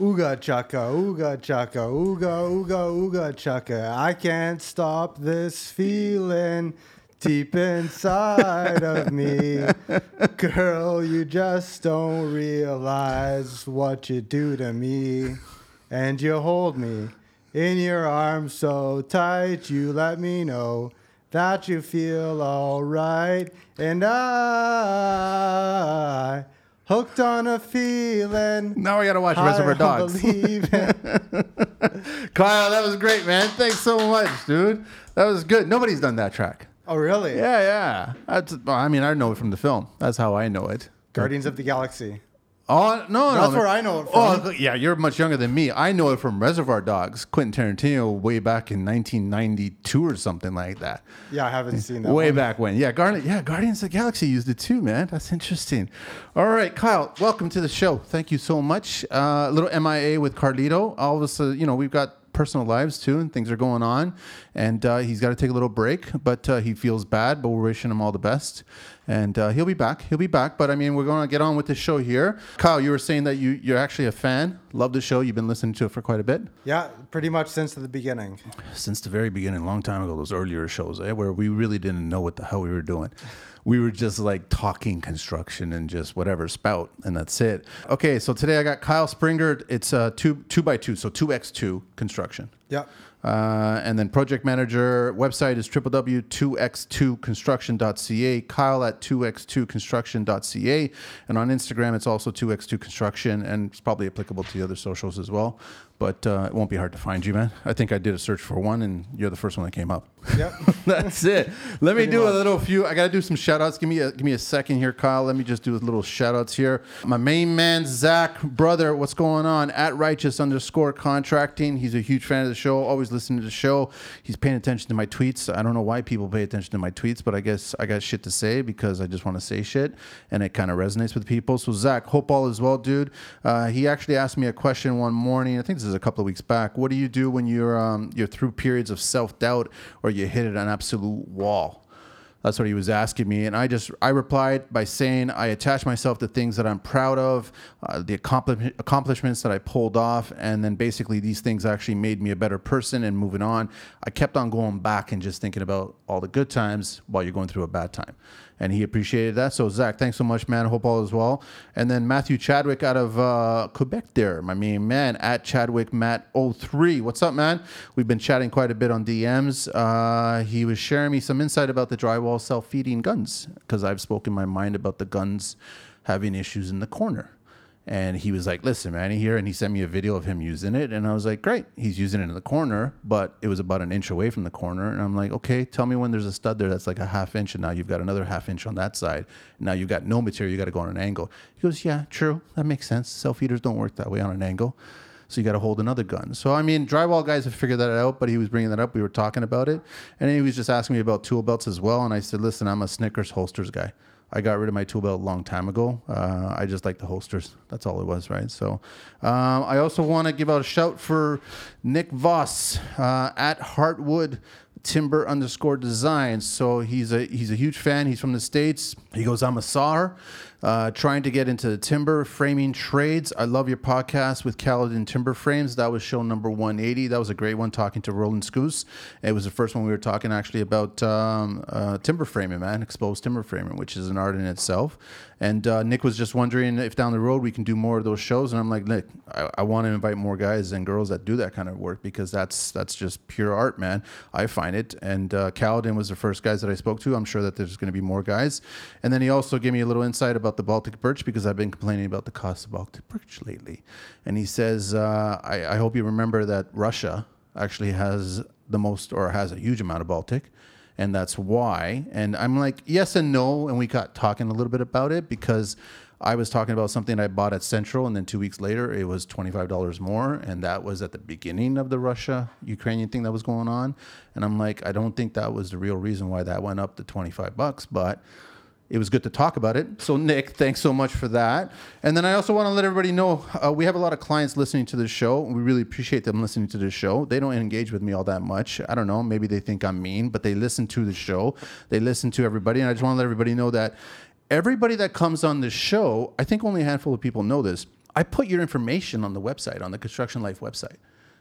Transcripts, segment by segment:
Ooga chaka, ooga chaka, ooga, ooga, ooga chaka. I can't stop this feeling deep inside of me. Girl, you just don't realize what you do to me. And you hold me in your arms so tight, you let me know that you feel alright. And I, hooked on a feeling. Now we gotta watch Reservoir Dogs. Kyle, that was great, man. Thanks so much, dude. That was good. Nobody's done that track. oh, really? Yeah, yeah. That's, well, I mean, I know it from the film. That's how I know it. Guardians of the Galaxy. Oh no, no, That's no. where I know it from. Oh yeah, you're much younger than me. I know it from Reservoir Dogs, Quentin Tarantino, way back in 1992 or something like that. Yeah, I haven't seen that. way one. back when. Yeah, Garnet. Yeah, Guardians of the Galaxy used it too, man. That's interesting. All right, Kyle, welcome to the show. Thank you so much. Uh, a little MIA with Carlito. All of us, uh, you know, we've got personal lives too, and things are going on, and uh, he's got to take a little break. But uh, he feels bad, but we're wishing him all the best. And uh, he'll be back. He'll be back. But I mean, we're going to get on with the show here. Kyle, you were saying that you you're actually a fan. Love the show. You've been listening to it for quite a bit Yeah, pretty much since the beginning. since the very beginning, a long time ago, those earlier shows, eh, where we really didn't know what the hell we were doing. We were just like talking construction and just whatever spout, and that's it. Okay, so today I got Kyle Springer. It's uh, two two by two, so two x two construction. Yep. Uh, and then project manager website is www.2x2construction.ca. Kyle at 2x2construction.ca. And on Instagram, it's also 2x2construction, and it's probably applicable to the other socials as well. But uh, it won't be hard to find you, man. I think I did a search for one, and you're the first one that came up. Yep. That's it. Let me do a little few. I gotta do some shout outs. Give me a give me a second here, Kyle. Let me just do a little shout outs here. My main man, Zach, brother, what's going on? At righteous underscore contracting. He's a huge fan of the show, always listening to the show. He's paying attention to my tweets. I don't know why people pay attention to my tweets, but I guess I got shit to say because I just want to say shit and it kind of resonates with people. So Zach, hope all is well, dude. Uh, he actually asked me a question one morning. I think this is a couple of weeks back. What do you do when you're um, you're through periods of self doubt or you hit an absolute wall? That's what he was asking me, and I just I replied by saying I attach myself to things that I'm proud of, uh, the accompli- accomplishments that I pulled off, and then basically these things actually made me a better person. And moving on, I kept on going back and just thinking about all the good times while you're going through a bad time, and he appreciated that. So Zach, thanks so much, man. Hope all is well. And then Matthew Chadwick out of uh, Quebec, there, my main man at Chadwick Matt 03. What's up, man? We've been chatting quite a bit on DMs. Uh, he was sharing me some insight about the drywall self-feeding guns because I've spoken my mind about the guns having issues in the corner. And he was like, listen, man, here. And he sent me a video of him using it. And I was like, great. He's using it in the corner, but it was about an inch away from the corner. And I'm like, okay, tell me when there's a stud there that's like a half inch. And now you've got another half inch on that side. Now you've got no material. You got to go on an angle. He goes, yeah, true. That makes sense. Self feeders don't work that way on an angle. So you got to hold another gun. So I mean, drywall guys have figured that out, but he was bringing that up. We were talking about it, and he was just asking me about tool belts as well. And I said, listen, I'm a Snickers holsters guy. I got rid of my tool belt a long time ago. Uh, I just like the holsters. That's all it was, right? So um, I also want to give out a shout for Nick Voss uh, at Heartwood timber underscore designs. So he's a he's a huge fan. He's from the states. He goes, I'm a sawer, uh, trying to get into the timber framing trades. I love your podcast with Caledon Timber Frames. That was show number 180. That was a great one talking to Roland Scoos. It was the first one we were talking actually about um, uh, timber framing, man, exposed timber framing, which is an art in itself. And uh, Nick was just wondering if down the road we can do more of those shows. And I'm like, Nick, I, I want to invite more guys and girls that do that kind of work because that's that's just pure art, man. I find it. And uh, Caledon was the first guys that I spoke to. I'm sure that there's going to be more guys. And then he also gave me a little insight about the Baltic birch because I've been complaining about the cost of Baltic birch lately. And he says, uh, I, I hope you remember that Russia actually has the most or has a huge amount of Baltic and that's why. And I'm like, yes and no. And we got talking a little bit about it because I was talking about something I bought at Central, and then two weeks later, it was $25 more. And that was at the beginning of the Russia Ukrainian thing that was going on. And I'm like, I don't think that was the real reason why that went up to 25 bucks, but it was good to talk about it. So, Nick, thanks so much for that. And then I also want to let everybody know uh, we have a lot of clients listening to this show. We really appreciate them listening to this show. They don't engage with me all that much. I don't know. Maybe they think I'm mean, but they listen to the show. They listen to everybody. And I just want to let everybody know that everybody that comes on this show, I think only a handful of people know this. I put your information on the website, on the Construction Life website.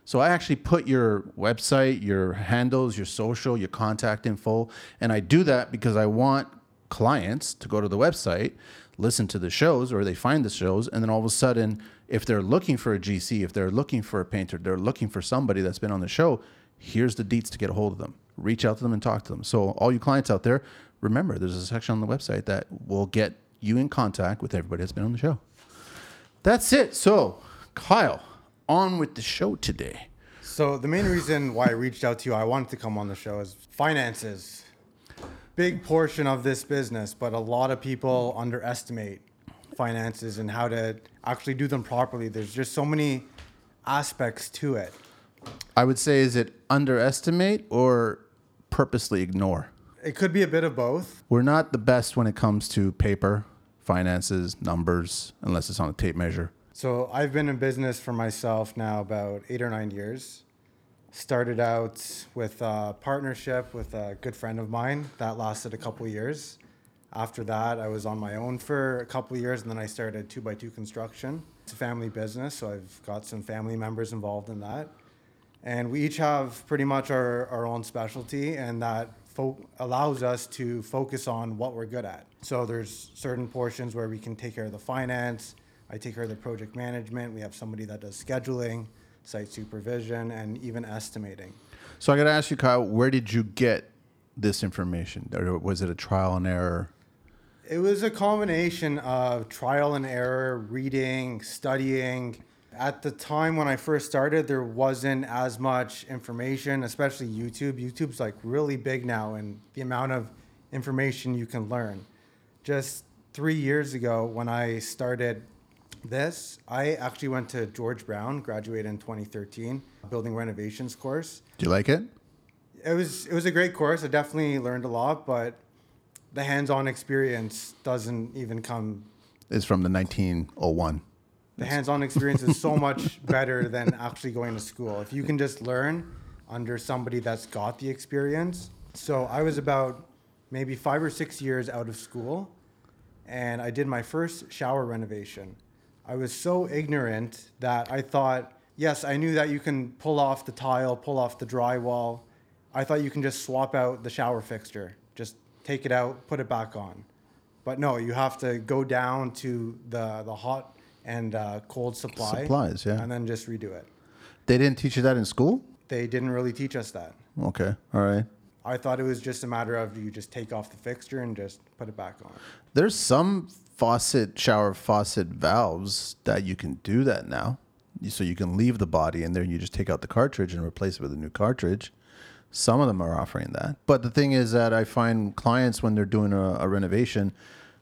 So I actually put your website, your handles, your social, your contact info, and I do that because I want clients to go to the website, listen to the shows, or they find the shows, and then all of a sudden, if they're looking for a GC, if they're looking for a painter, they're looking for somebody that's been on the show, here's the deets to get a hold of them. Reach out to them and talk to them. So all you clients out there, remember there's a section on the website that will get you in contact with everybody that's been on the show. That's it. So, Kyle, on with the show today. So the main reason why I reached out to you, I wanted to come on the show, is finances. Big portion of this business, but a lot of people underestimate finances and how to actually do them properly. There's just so many aspects to it. I would say, is it underestimate or purposely ignore? It could be a bit of both. We're not the best when it comes to paper, finances, numbers, unless it's on a tape measure. So I've been in business for myself now about eight or nine years. Started out with a partnership with a good friend of mine that lasted a couple years. After that, I was on my own for a couple years, and then I started two by two construction. It's a family business, so I've got some family members involved in that. And we each have pretty much our, our own specialty, and that fo- allows us to focus on what we're good at. So there's certain portions where we can take care of the finance. I take care of the project management. We have somebody that does scheduling, site supervision, and even estimating. So I got to ask you, Kyle, where did you get this information? Or was it a trial and error? It was a combination of trial and error, reading, studying. At the time when I first started, there wasn't as much information, especially YouTube. YouTube's like really big now, and the amount of information you can learn. Just three years ago, when I started this, I actually went to George Brown, graduated in 2013, building renovations course. Do you like it? It was it was a great course. I definitely learned a lot, but the hands-on experience doesn't even come It's from the 1901. the hands-on experience is so much better than actually going to school if you can just learn under somebody that's got the experience so i was about maybe five or six years out of school and i did my first shower renovation i was so ignorant that i thought yes i knew that you can pull off the tile pull off the drywall i thought you can just swap out the shower fixture just take it out put it back on but no, you have to go down to the the hot and uh, cold supply Supplies, yeah. and then just redo it. They didn't teach you that in school? They didn't really teach us that. Okay. All right. I thought it was just a matter of you just take off the fixture and just put it back on. There's some faucet, shower faucet valves that you can do that now. So you can leave the body in there and you just take out the cartridge and replace it with a new cartridge. Some of them are offering that. But the thing is that I find clients when they're doing a, a renovation,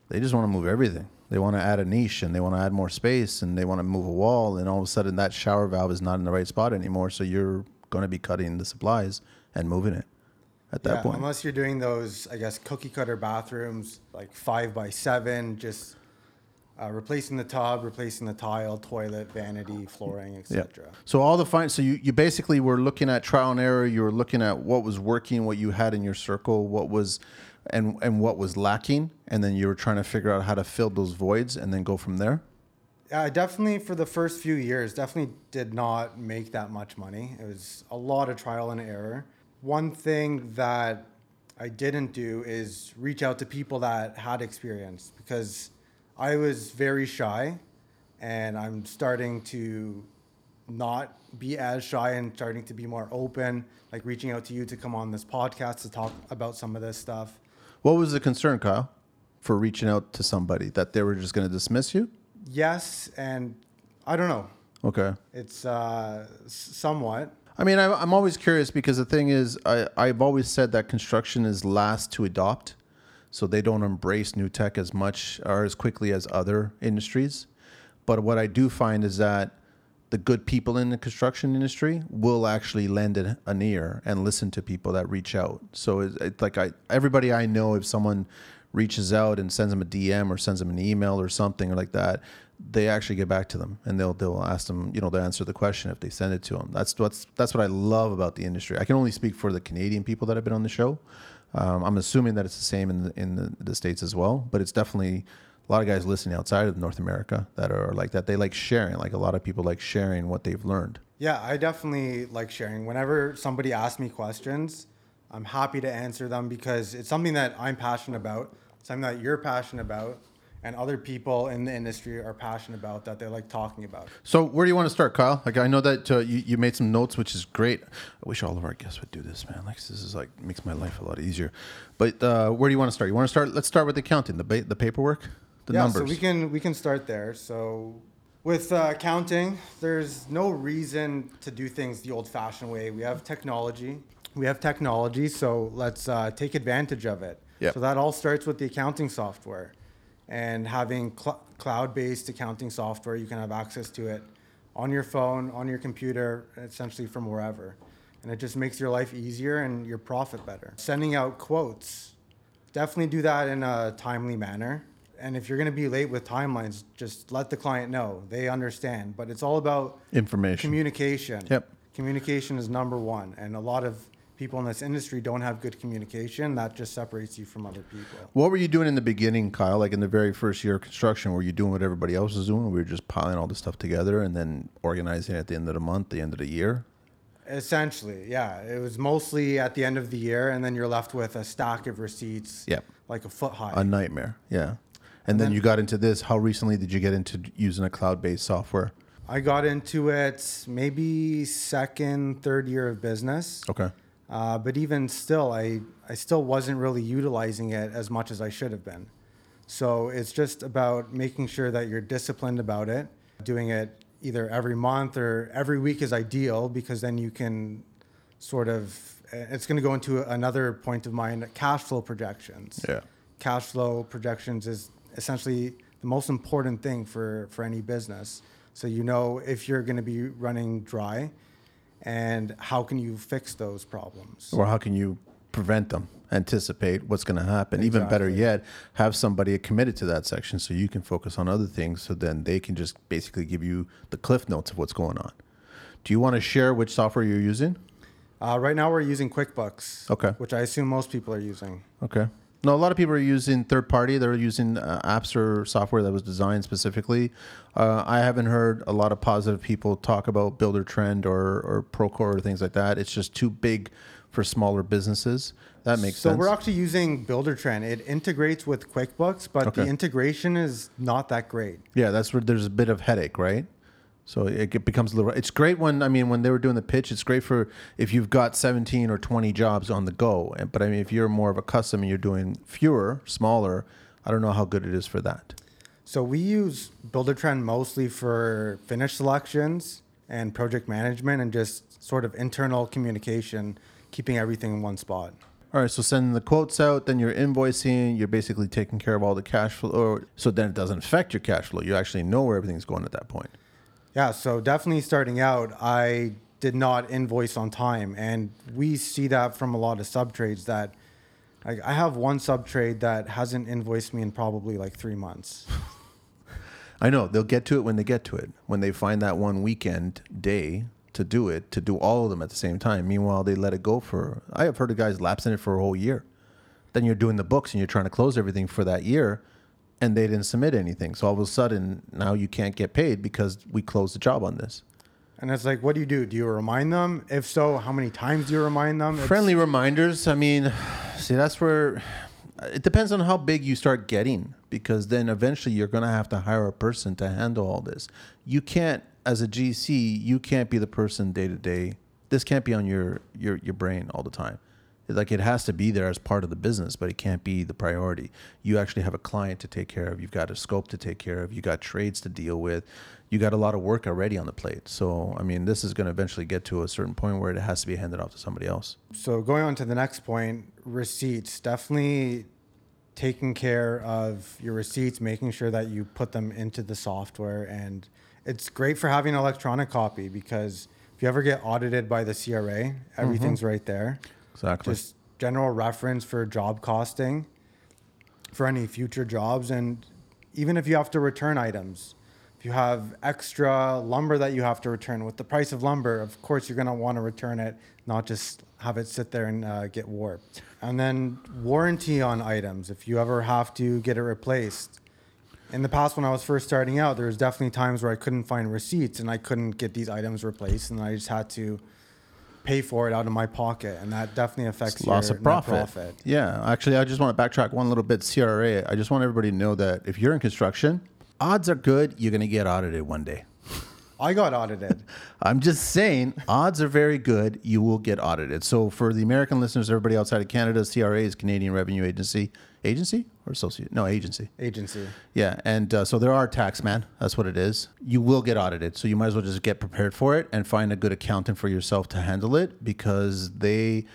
they just want to move everything. They want to add a niche and they want to add more space and they want to move a wall. And all of a sudden, that shower valve is not in the right spot anymore. So you're going to be cutting the supplies and moving it at that yeah, point. unless you're doing those, I guess, cookie cutter bathrooms, like five by seven, just uh, replacing the tub, replacing the tile, toilet, vanity, flooring, etc. Yeah. So all the fine. So you, you basically were looking at trial and error. You were looking at what was working, what you had in your circle, what was, and and what was lacking, and then you were trying to figure out how to fill those voids, and then go from there. Yeah, I definitely for the first few years, definitely did not make that much money. It was a lot of trial and error. One thing that I didn't do is reach out to people that had experience because I was very shy and I'm starting to not be as shy and starting to be more open, like reaching out to you to come on this podcast to talk about some of this stuff. What was the concern, Kyle, for reaching out to somebody that they were just going to dismiss you? Yes, and I don't know. Okay. It's uh, somewhat. I mean, I'm, I'm always curious because the thing is, I, I've always said that construction is last to adopt. So they don't embrace new tech as much or as quickly as other industries. But what I do find is that the good people in the construction industry will actually lend an, ear and listen to people that reach out. So it's, it's like I, everybody I know, if someone reaches out and sends them a DM or sends them an email or something like that, they actually get back to them and they'll they'll ask them, you know, they'll answer the question if they send it to them. That's what's that's what I love about the industry. I can only speak for the Canadian people that have been on the show. Um, I'm assuming that it's the same in the, in the, the states as well, but it's definitely a lot of guys listening outside of North America that are like that. They like sharing. Like a lot of people like sharing what they've learned. Yeah, I definitely like sharing. Whenever somebody asks me questions, I'm happy to answer them because it's something that I'm passionate about, something that you're passionate about, and other people in the industry are passionate about that they like talking about. So where do you want to start, Kyle? Like I know that uh, you, you made some notes, which is great. I wish all of our guests would do this, man. Like this is like makes my life a lot easier. But uh, where do you want to start? You want to start? Let's start with accounting, the ba- the paperwork, the yeah, numbers. so we can we can start there. So with uh, accounting, there's no reason to do things the old-fashioned way. We have technology. We have technology, so let's uh, take advantage of it. Yep. So that all starts with the accounting software, and having cl- cloud-based accounting software, you can have access to it on your phone, on your computer, essentially from wherever, and it just makes your life easier and your profit better. Sending out quotes, definitely do that in a timely manner. And if you're going to be late with timelines, just let the client know. They understand. But it's all about Information. communication. Yep. Communication is number one. And a lot of people in this industry don't have good communication. That just separates you from other people. What were you doing in the beginning, Kyle? Like in the very first year of construction, were you doing what everybody else was doing? We were just piling all this stuff together and then organizing at the end of the month, the end of the year? Essentially, yeah. It was mostly at the end of the year, and then you're left with a stack of receipts, Yep. like a foot high. A nightmare. Yeah. And then then- you got into this. How recently did you get into using a cloud-based software? I got into it maybe second, third year of business. Okay. Uh, but even still, I, I still wasn't really utilizing it as much as I should have been. So it's just about making sure that you're disciplined about it, doing it either every month or every week is ideal because then you can sort of, it's going to go into another point of mine cash flow projections. Yeah. Cash flow projections is essentially the most important thing for, for any business. So you know if you're going to be running dry and how can you fix those problems. Or how can you prevent them, anticipate what's going to happen? Even better yet, have somebody committed to that section so you can focus on other things. So then they can just basically give you the cliff notes of what's going on. Do you want to share which software you're using? Uh, right now, we're using QuickBooks. Okay. Which I assume most people are using. Okay. No, a lot of people are using third party. They're using uh, apps or software that was designed specifically. Uh, I haven't heard a lot of positive people talk about Buildertrend or, or Procore or things like that. It's just too big for smaller businesses. That makes so sense. So we're actually using Buildertrend. It integrates with QuickBooks, but Okay. the integration is not that great. Yeah, that's where there's a bit of headache, right? So it becomes a little. It's great when I mean when they were doing the pitch. It's great for if you've got 17 or 20 jobs on the go. But I mean if you're more of a custom and you're doing fewer, smaller, I don't know how good it is for that. So we use Buildertrend mostly for finish selections and project management and just sort of internal communication, keeping everything in one spot. All right, so sending the quotes out, then you're invoicing. You're basically taking care of all the cash flow, so then it doesn't affect your cash flow. You actually know where everything's going at that point. Yeah, so definitely starting out, I did not invoice on time, and we see that from a lot of sub trades that. Like I have one sub trade that hasn't invoiced me in probably like three months. I know they'll get to it when they get to it. When they find that one weekend day to do it, to do all of them at the same time. Meanwhile, they let it go for. I have heard of guys lapsing it for a whole year. Then you're doing the books and you're trying to close everything for that year, and they didn't submit anything. So all of a sudden now you can't get paid because we closed the job on this. And it's like, what do you do? Do you remind them? If so, how many times do you remind them? It's- Friendly reminders. I mean, see, that's where it depends on how big you start getting because then eventually you're going to have to hire a person to handle all this. You can't, as a GC, you can't be the person day to day. This can't be on your, your, your brain all the time. Like it has to be there as part of the business, but it can't be the priority. You actually have a client to take care of. You've got a scope to take care of. You got trades to deal with. You got a lot of work already on the plate. So, I mean, this is going to eventually get to a certain point where it has to be handed off to somebody else. So going on to the next point, receipts. Definitely taking care of your receipts, making sure that you put them into the software. And it's great for having an electronic copy because if you ever get audited by the CRA, mm-hmm. everything's right there. Exactly. Just general reference for job costing for any future jobs. And even if you have to return items, if you have extra lumber that you have to return with the price of lumber, of course you're going to want to return it, not just have it sit there and uh, get warped. And then warranty on items. If you ever have to get it replaced, In the past, when I was first starting out, there was definitely times where I couldn't find receipts and I couldn't get these items replaced, and I just had to pay for it out of my pocket, and that definitely affects loss your of profit. profit. Yeah, actually, I just want to backtrack one little bit. CRA. I just want everybody to know that if you're in construction, odds are good you're going to get audited one day. I got audited. I'm just saying, odds are very good you will get audited. So for the American listeners, everybody outside of Canada, CRA is Canadian Revenue Agency. Agency or associate? No, agency. Agency. Yeah, and uh, so there are tax man. That's what it is. You will get audited, so you might as well just get prepared for it and find a good accountant for yourself to handle it because they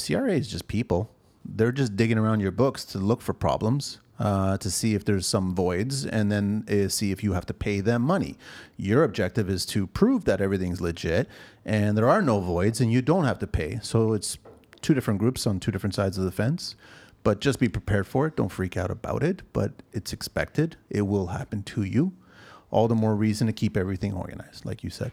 CRA is just people. They're just digging around your books to look for problems, uh, to see if there's some voids, and then uh, see if you have to pay them money. Your objective is to prove that everything's legit and there are no voids, and you don't have to pay. So it's two different groups on two different sides of the fence. But just be prepared for it. Don't freak out about it. But it's expected. It will happen to you. All the more reason to keep everything organized, like you said.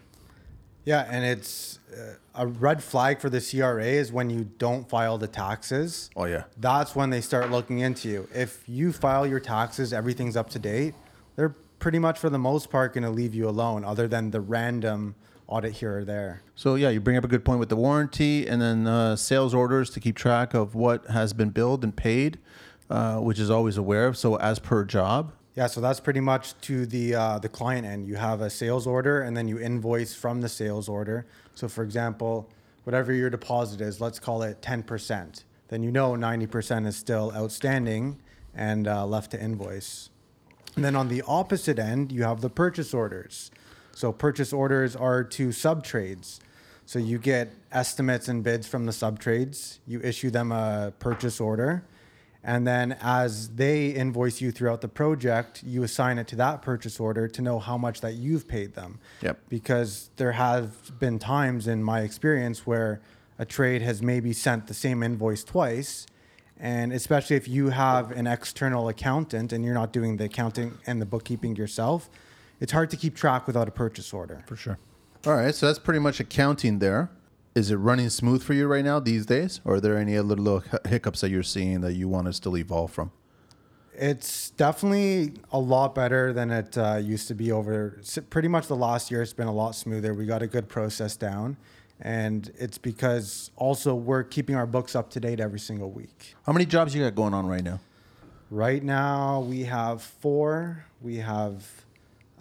Yeah, and it's uh, a red flag for the CRA is when you don't file the taxes. Oh yeah. That's when they start looking into you. If you file your taxes, everything's up to date, they're pretty much for the most part going to leave you alone, other than the random audit here or there. So yeah, you bring up a good point with the warranty, and then uh, sales orders to keep track of what has been billed and paid, uh, which is always aware of. So as per job. Yeah, so that's pretty much to the uh, the client end. You have a sales order, and then you invoice from the sales order. So, for example, whatever your deposit is, let's call it ten percent. Then you know ninety percent is still outstanding and uh, left to invoice. And then on the opposite end, you have the purchase orders. So purchase orders are to sub trades. So you get estimates and bids from the sub trades. You issue them a purchase order. And then as they invoice you throughout the project, you assign it to that purchase order to know how much that you've paid them. Yep. Because there have been times in my experience where a trade has maybe sent the same invoice twice. And especially if you have an external accountant and you're not doing the accounting and the bookkeeping yourself, it's hard to keep track without a purchase order. For sure. All right, so that's pretty much accounting there. Is it running smooth for you right now these days, or are there any other little hiccups that you're seeing that you want us to still evolve from? It's definitely a lot better than it uh, used to be over pretty much the last year. It's been a lot smoother. We got a good process down. And it's because also we're keeping our books up to date every single week. How many jobs you got going on right now? Right now, we have four. We have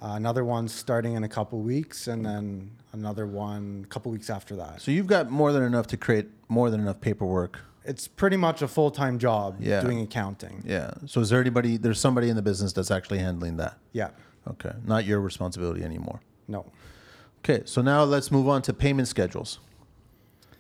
uh, another one starting in a couple weeks, and then another one a couple weeks after that. So you've got more than enough to create more than enough paperwork. It's pretty much a full time job Yeah. doing accounting. Yeah. So is there anybody? There's somebody in the business that's actually handling that. Yeah. Okay. Not your responsibility anymore. No. Okay. So now let's move on to payment schedules.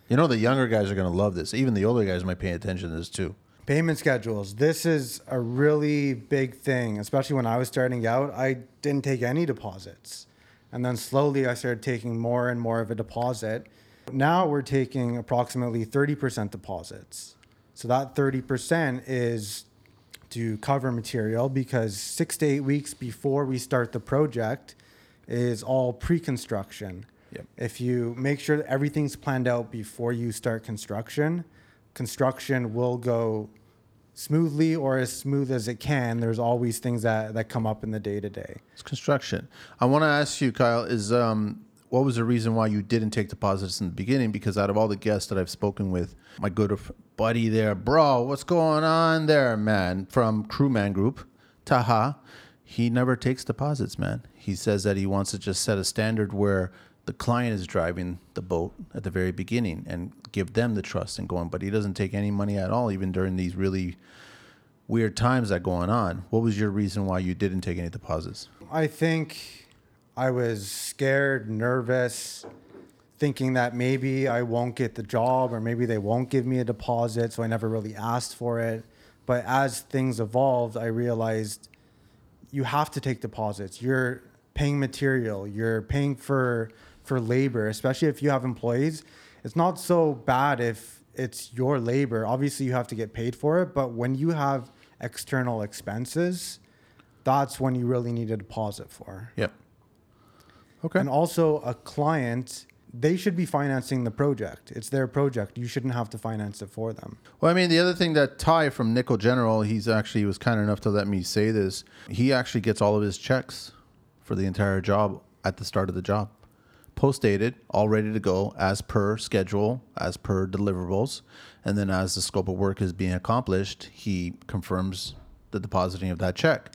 You know the younger guys are going to love this. Even the older guys might pay attention to this too. Payment schedules. This is a really big thing, especially when I was starting out. I didn't take any deposits. And then slowly I started taking more and more of a deposit. Now we're taking approximately 30% deposits. So that 30% is to cover material because six to eight weeks before we start the project is all pre construction. Yep. If you make sure that everything's planned out before you start construction, construction will go smoothly or as smooth as it can. There's always things that, that come up in the day to day. It's construction. I want to ask you, Kyle, is um, what was the reason why you didn't take deposits in the beginning? Because out of all the guests that I've spoken with, my good buddy there, bro, what's going on there, man? From Crewman Group, Taha, he never takes deposits, man. He says that he wants to just set a standard where the client is driving the boat at the very beginning and give them the trust and going, but he doesn't take any money at all, even during these really weird times that going on. What was your reason why you didn't take any deposits? I think I was scared, nervous, thinking that maybe I won't get the job or maybe they won't give me a deposit. So I never really asked for it. But as things evolved, I realized you have to take deposits. You're paying material, you're paying for for labor, especially if you have employees. It's not so bad if it's your labor. Obviously, you have to get paid for it, but when you have external expenses, that's when you really need a deposit for. Yep. Okay. And also, a client they should be financing the project. It's their project. You shouldn't have to finance it for them. Well, I mean, the other thing that Ty from Nickel General, he's actually he was kind enough to let me say this. He actually gets all of his checks for the entire job at the start of the job, post dated, all ready to go as per schedule, as per deliverables, and then as the scope of work is being accomplished, he confirms the depositing of that check.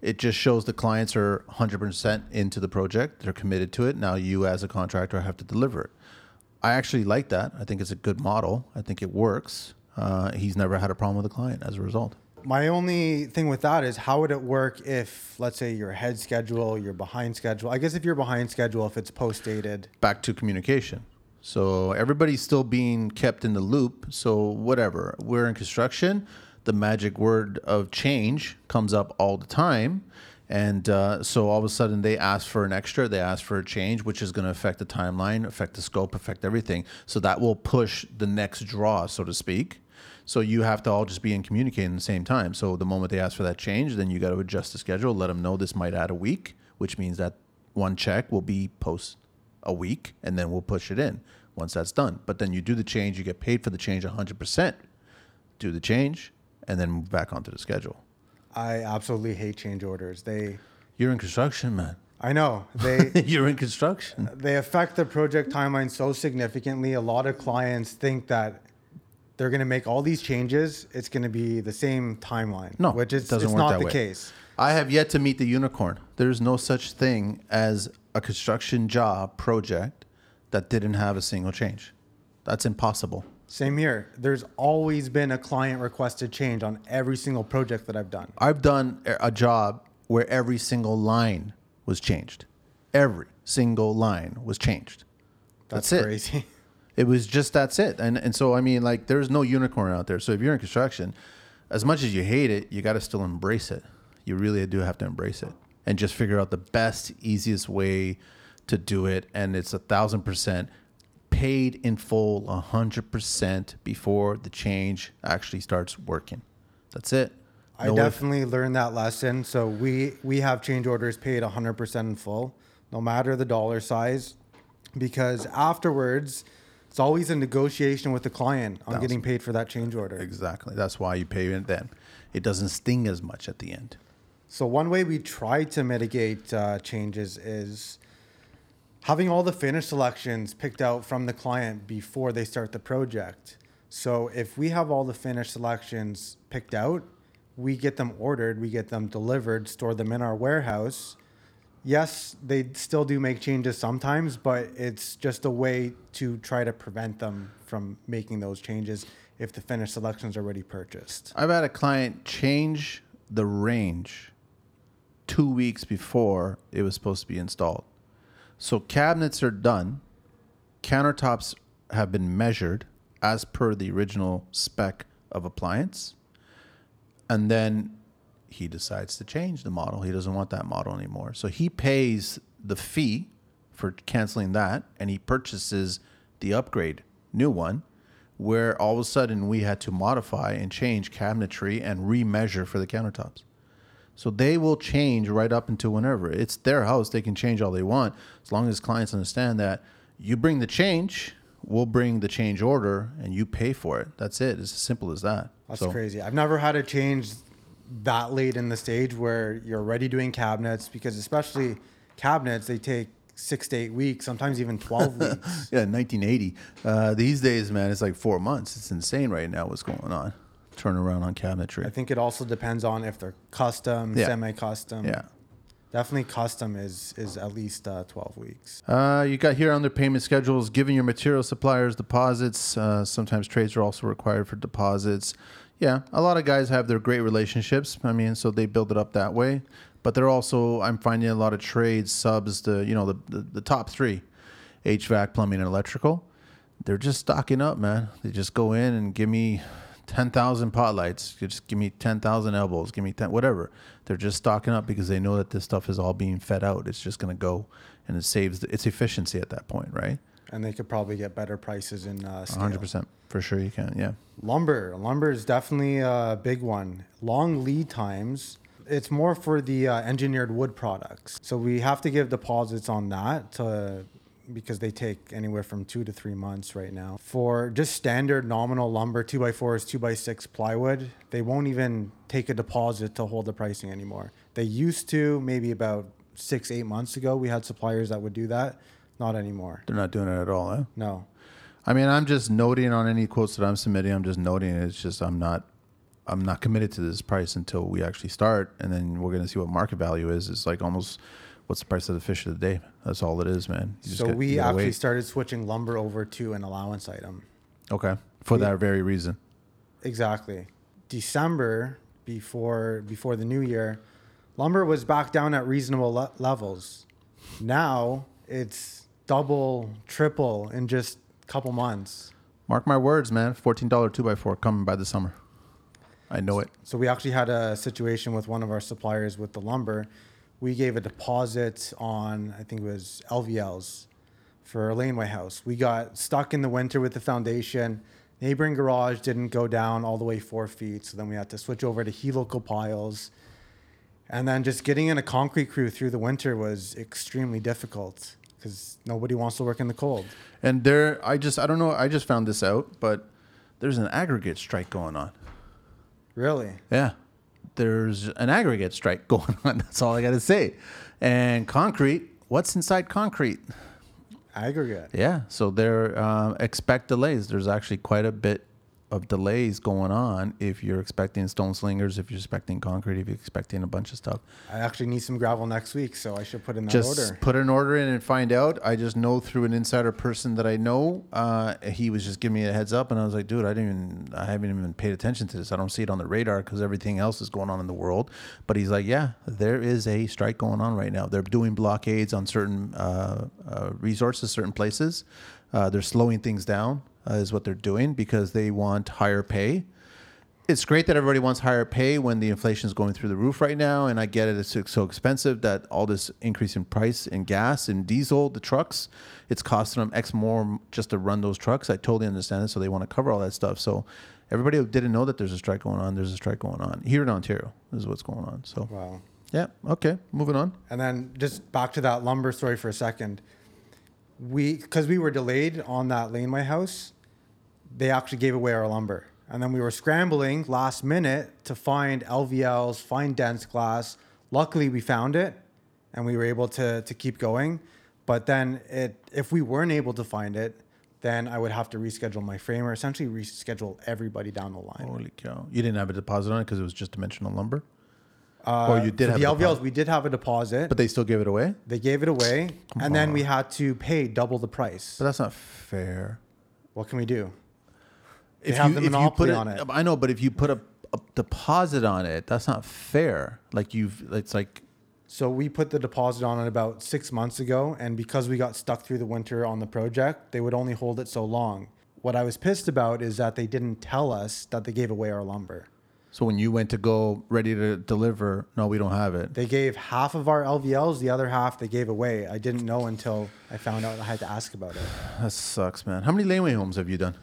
It just shows the clients are 100% into the project. They're committed to it. Now you, as a contractor, have to deliver it. I actually like that. I think it's a good model. I think it works. Uh, he's never had a problem with the client as a result. My only thing with that is how would it work if, let's say, you're ahead schedule, you're behind schedule? I guess if you're behind schedule, if it's post dated, Back to communication. So everybody's still being kept in the loop. So whatever. We're in construction. The magic word of change comes up all the time. And uh, so all of a sudden they ask for an extra, they ask for a change, which is going to affect the timeline, affect the scope, affect everything. So that will push the next draw, so to speak. So you have to all just be in communicating at the same time. So the moment they ask for that change, then you got to adjust the schedule, let them know this might add a week, which means that one check will be post a week, and then we'll push it in once that's done. But then you do the change, you get paid for the change 100%. Do the change, and then move back onto the schedule. I absolutely hate change orders. They, You're in construction, man. I know they You're in construction. they affect the project timeline so significantly. A lot of clients think that they're going to make all these changes. It's going to be the same timeline. No, which it is doesn't it's work not that the way. case. I have yet to meet the unicorn. There's no such thing as a construction job project that didn't have a single change. That's impossible. Same here. There's always been a client requested change on every single project that I've done. I've done a a job where every single line was changed. Every single line was changed. That's, That's it. crazy. It was just that's it. And and so I mean like there's no unicorn out there. So if you're in construction, as much as you hate it, you got to still embrace it. You really do have to embrace it and just figure out the best, easiest way to do it. And it's a thousand percent paid in full, a hundred percent before the change actually starts working. That's it. I No if- definitely learned that lesson. So we we have change orders paid 100% in full, no matter the dollar size, because afterwards, it's always a negotiation with the client on getting paid for that change order. Exactly. That's why you pay it then. It doesn't sting as much at the end. So one way we try to mitigate uh, changes is having all the finish selections picked out from the client before they start the project. So if we have all the finish selections picked out, we get them ordered, we get them delivered, store them in our warehouse. Yes, they still do make changes sometimes, but it's just a way to try to prevent them from making those changes if the finished selection is already purchased. I've had a client change the range two weeks before it was supposed to be installed. So cabinets are done, countertops have been measured as per the original spec of appliance, and then he decides to change the model. He doesn't want that model anymore. So he pays the fee for canceling that and he purchases the upgrade new one where all of a sudden we had to modify and change cabinetry and remeasure for the countertops. So they will change right up until whenever. It's their house. They can change all they want as long as clients understand that you bring the change, we'll bring the change order and you pay for it. That's it. It's as simple as that. That's So- crazy. I've never had a change that late in the stage where you're already doing cabinets because especially cabinets they take six to eight weeks, sometimes even twelve weeks. Yeah, 1980. Uh, these days, man, it's like four months. It's insane right now what's going on. Turnaround on cabinetry I think it also depends on if they're custom, Yeah. semi-custom. Yeah. Definitely custom is is at least uh, twelve weeks. Uh, you got here on their payment schedules, giving your material suppliers deposits. Uh, sometimes trades are also required for deposits. Yeah, a lot of guys have their great relationships. I mean, so they build it up that way. But they're also, I'm finding a lot of trades, subs, the you know the, the, the top three, HVAC, plumbing, and electrical. They're just stocking up, man. They just go in and give me ten thousand pot lights. Just give me ten thousand elbows. Give me ten whatever. They're just stocking up because they know that this stuff is all being fed out. It's just gonna go, and it saves. It's efficiency at that point, right? And they could probably get better prices in uh, hundred percent for sure. You can. Yeah. Lumber. Lumber is definitely a big one. Long lead times. It's more for the uh, engineered wood products. So we have to give deposits on that to because they take anywhere from two to three months right now. For just standard nominal lumber, two by fours, two by six plywood, they won't even take a deposit to hold the pricing anymore. They used to maybe about six, eight months ago. We had suppliers that would do that. Not anymore. They're not doing it at all, eh? No. I mean, I'm just noting on any quotes that I'm submitting. I'm just noting it. It's just I'm not, I'm not committed to this price until we actually start, and then we're gonna see what market value is. It's like almost, what's the price of the fish of the day? That's all it is, man. You So got- we actually wait. started switching lumber over to an allowance item. okay for that very reason. Exactly. December before before the new year, lumber was back down at reasonable le- levels. Now it's double, triple in just a couple months. Mark my words, man. Fourteen dollar two x four coming by the summer. I know it. So we actually had a situation with one of our suppliers with the lumber. We gave a deposit on I think it was LVLs for a laneway house. We got stuck in the winter with the foundation. Neighboring garage didn't go down all the way four feet, so then we had to switch over to helical piles. And then just getting in a concrete crew through the winter was extremely difficult because nobody wants to work in the cold. And there, I just, I don't know. I just found this out, but there's an aggregate strike going on. Really? Yeah. There's an aggregate strike going on. That's all I got to say. And concrete, what's inside concrete? Aggregate. Yeah. So there, um, expect delays. There's actually quite a bit of delays going on if you're expecting stone slingers, if you're expecting concrete, if you're expecting a bunch of stuff. I actually need some gravel next week, so I should put in that just order. put an order in and find out. I just know through an insider person that I know. Uh, he was just giving me a heads up, and I was like, dude, I didn't even, I haven't even paid attention to this. I don't see it on the radar because everything else is going on in the world. But he's like, yeah, there is a strike going on right now. They're doing blockades on certain uh, uh, resources, certain places. Uh, they're slowing things down, uh, is what they're doing because they want higher pay it's great that everybody wants higher pay when the inflation is going through the roof right now. And I get it; it's so- expensive that all this increase in price in gas and diesel, the trucks, it's costing them X more just to run those trucks. I totally understand it. So they want to cover all that stuff. So everybody who didn't know that there's a strike going on, there's a strike going on here in Ontario. This is what's going on. So Wow. yeah, okay, moving on. And then just back to that lumber story for a second. We, because we were delayed on that laneway house, they actually gave away our lumber. And then we were scrambling last minute to find LVLs, find DensGlass. Luckily, we found it and we were able to, to keep going. But then, it, if we weren't able to find it, then I would have to reschedule my framer, essentially reschedule everybody down the line. Holy cow! You didn't have a deposit on it because it was just dimensional lumber, Uh, or you did have the LVLs, deposit. we did have a deposit. but they still gave it away. They gave it away, and then we had to pay double the price. But that's not fair. What can we do? They if have you, the if you monopoly put it, on it. I know, but if you put a, a deposit on it, that's not fair. Like you've, it's like So we put the deposit on it about six months ago, and because we got stuck through the winter on the project, they would only hold it so long. What I was pissed about is that they didn't tell us that they gave away our lumber. so. When you went to go ready to deliver, no, we don't have it. They gave half of our LVLs, the other half they gave away. I didn't know until I found out I had to ask about it. That sucks, man. How many laneway homes have you done?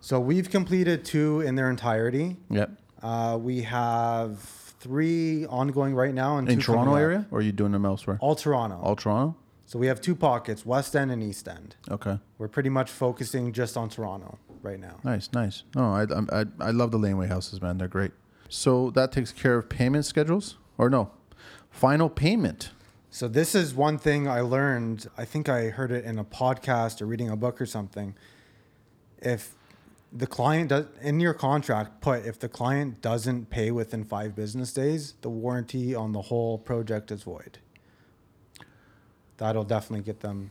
So we've completed two in their entirety. Yep. Uh, we have three ongoing right now, and In Toronto up. area, or are you doing them elsewhere? All Toronto. All Toronto. So we have two pockets, West End and East End. Okay. We're pretty much focusing just on Toronto right now. Nice, nice. No, I, I, I, I love the laneway houses, man. They're great. So that takes care of payment schedules, or no? Final payment. So this is one thing I learned. I think I heard it in a podcast or reading a book or something. If the client does in your contract put if the client doesn't pay within 5 business days, the warranty on the whole project is void. That'll definitely get them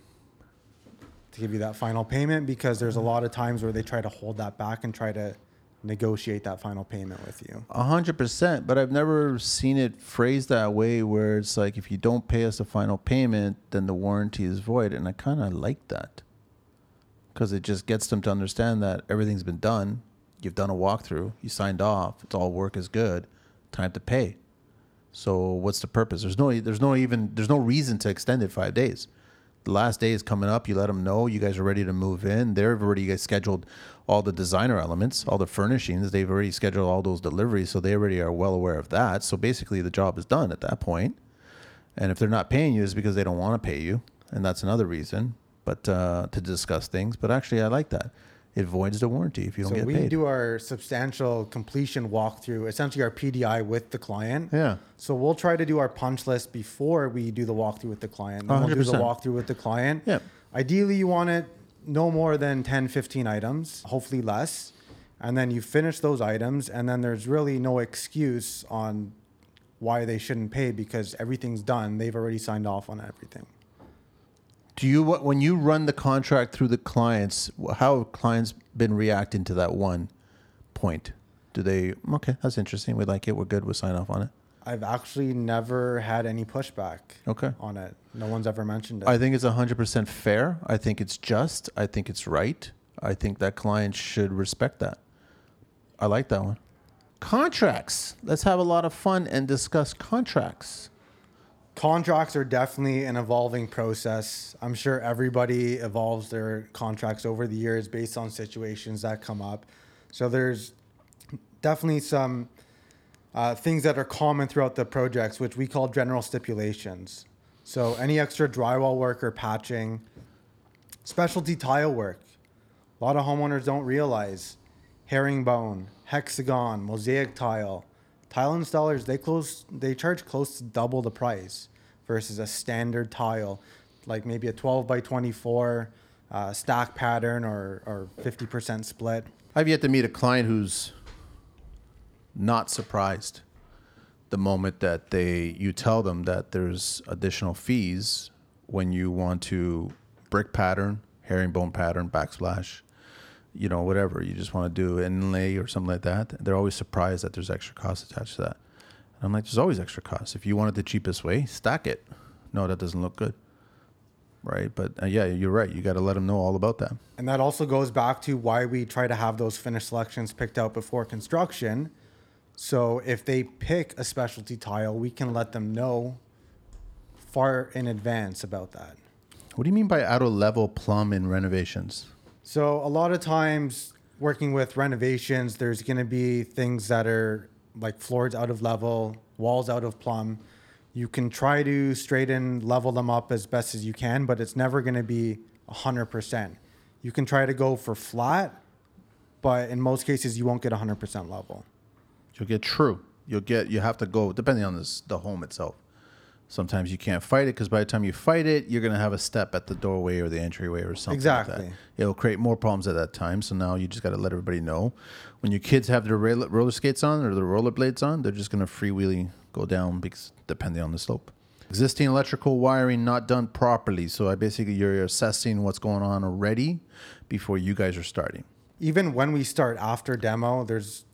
to give you that final payment because there's a lot of times where they try to hold that back and try to negotiate that final payment with you. A hundred percent, but I've never seen it phrased that way where it's like if you don't pay us the final payment, then the warranty is void, and I kind of like that because it just gets them to understand that everything's been done. You've done a walkthrough, you signed off, it's all work is good, time to pay. So what's the purpose? There's no, there's no even, there's no reason to extend it five days. The last day is coming up. You let them know you guys are ready to move in. They've already scheduled all the designer elements, all the furnishings. They've already scheduled all those deliveries, so they already are well aware of that. So basically, the job is done at that point. And if they're not paying you, it's because they don't want to pay you, and that's another reason. But uh, to discuss things. But actually, I like that. It voids the warranty if you don't So get we do our substantial completion walkthrough, essentially our PDI with the client. Yeah. So we'll try to do our punch list before we do the walkthrough with the client. Then we'll do the walkthrough with the client. Yep. Ideally, you want it no more than 10, 15 items, hopefully less. And then you finish those items, and then there's really no excuse on why they shouldn't pay because everything's done. They've already signed off on everything. Do you when you run the contract through the clients? How have clients been reacting to that one point? Do they okay? That's interesting. We like it. We're good. We'll sign off on it. I've actually never had any pushback Okay. on it. No one's ever mentioned it. I think it's 100% fair. I think it's just. I think it's right. I think that client should respect that. I like that one. Contracts. Let's have a lot of fun and discuss contracts. Contracts are definitely an evolving process. I'm sure everybody evolves their contracts over the years based on situations that come up. So there's definitely some uh, things that are common throughout the projects, which we call general stipulations. So any extra drywall work or patching, specialty tile work. A lot of homeowners don't realize herringbone, hexagon, mosaic tile. Tile installers they close they charge close to double the price versus a standard tile, like maybe a 12 by 24 uh, pattern or or 50% split. I've yet to meet a client who's not surprised the moment that they you tell them that there's additional fees when you want to brick pattern, herringbone pattern, backsplash, you know, whatever you just want to do inlay or something like that. They're always surprised that there's extra costs attached to that. And I'm like, there's always extra costs. If you want it the cheapest way, stack it. No, that doesn't look good. Right, but uh, yeah, you're right. You got to let them know all about that. And that also goes back to why we try to have those finished selections picked out before construction. So if they pick a specialty tile, we can let them know far in advance about that. What do you mean by out of level plumb in renovations? So a lot of times working with renovations, there's going to be things that are like floors out of level, walls out of plumb. You can try to straighten, level them up as best as you can, but it's never going to be 100%. You can try to go for flat, but in most cases you won't get 100% level. You'll get true. You'll get. You have to go depending on this, the home itself. Sometimes you can't fight it because by the time you fight it, you're gonna have a step at the doorway or the entryway or something. Like Exactly. that. It'll create more problems at that time. So now you just got to let everybody know. When your kids have their roller roller skates on or their rollerblades on, they're just gonna freewheeling go down because depending on the slope. Existing electrical wiring not done properly. So I basically you're assessing what's going on already before you guys are starting. even when we start after demo, there's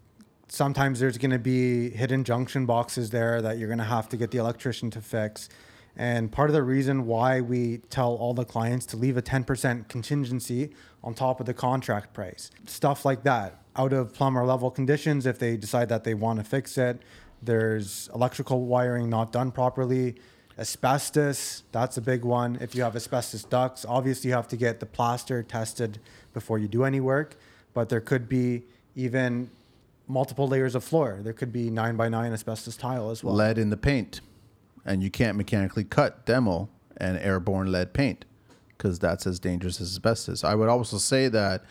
sometimes there's going to be hidden junction boxes there that you're going to have to get the electrician to fix. And part of the reason why we tell all the clients to leave a 10% contingency on top of the contract price, stuff like that, out of plumber level conditions, if they decide that they want to fix it, there's electrical wiring not done properly, asbestos, that's a big one. If you have asbestos ducts, obviously you have to get the plaster tested before you do any work, but there could be even multiple layers of floor. There could be nine by nine asbestos tile as well. lead in the paint, and you can't mechanically cut demo and airborne lead paint because that's as dangerous as asbestos. I would also say that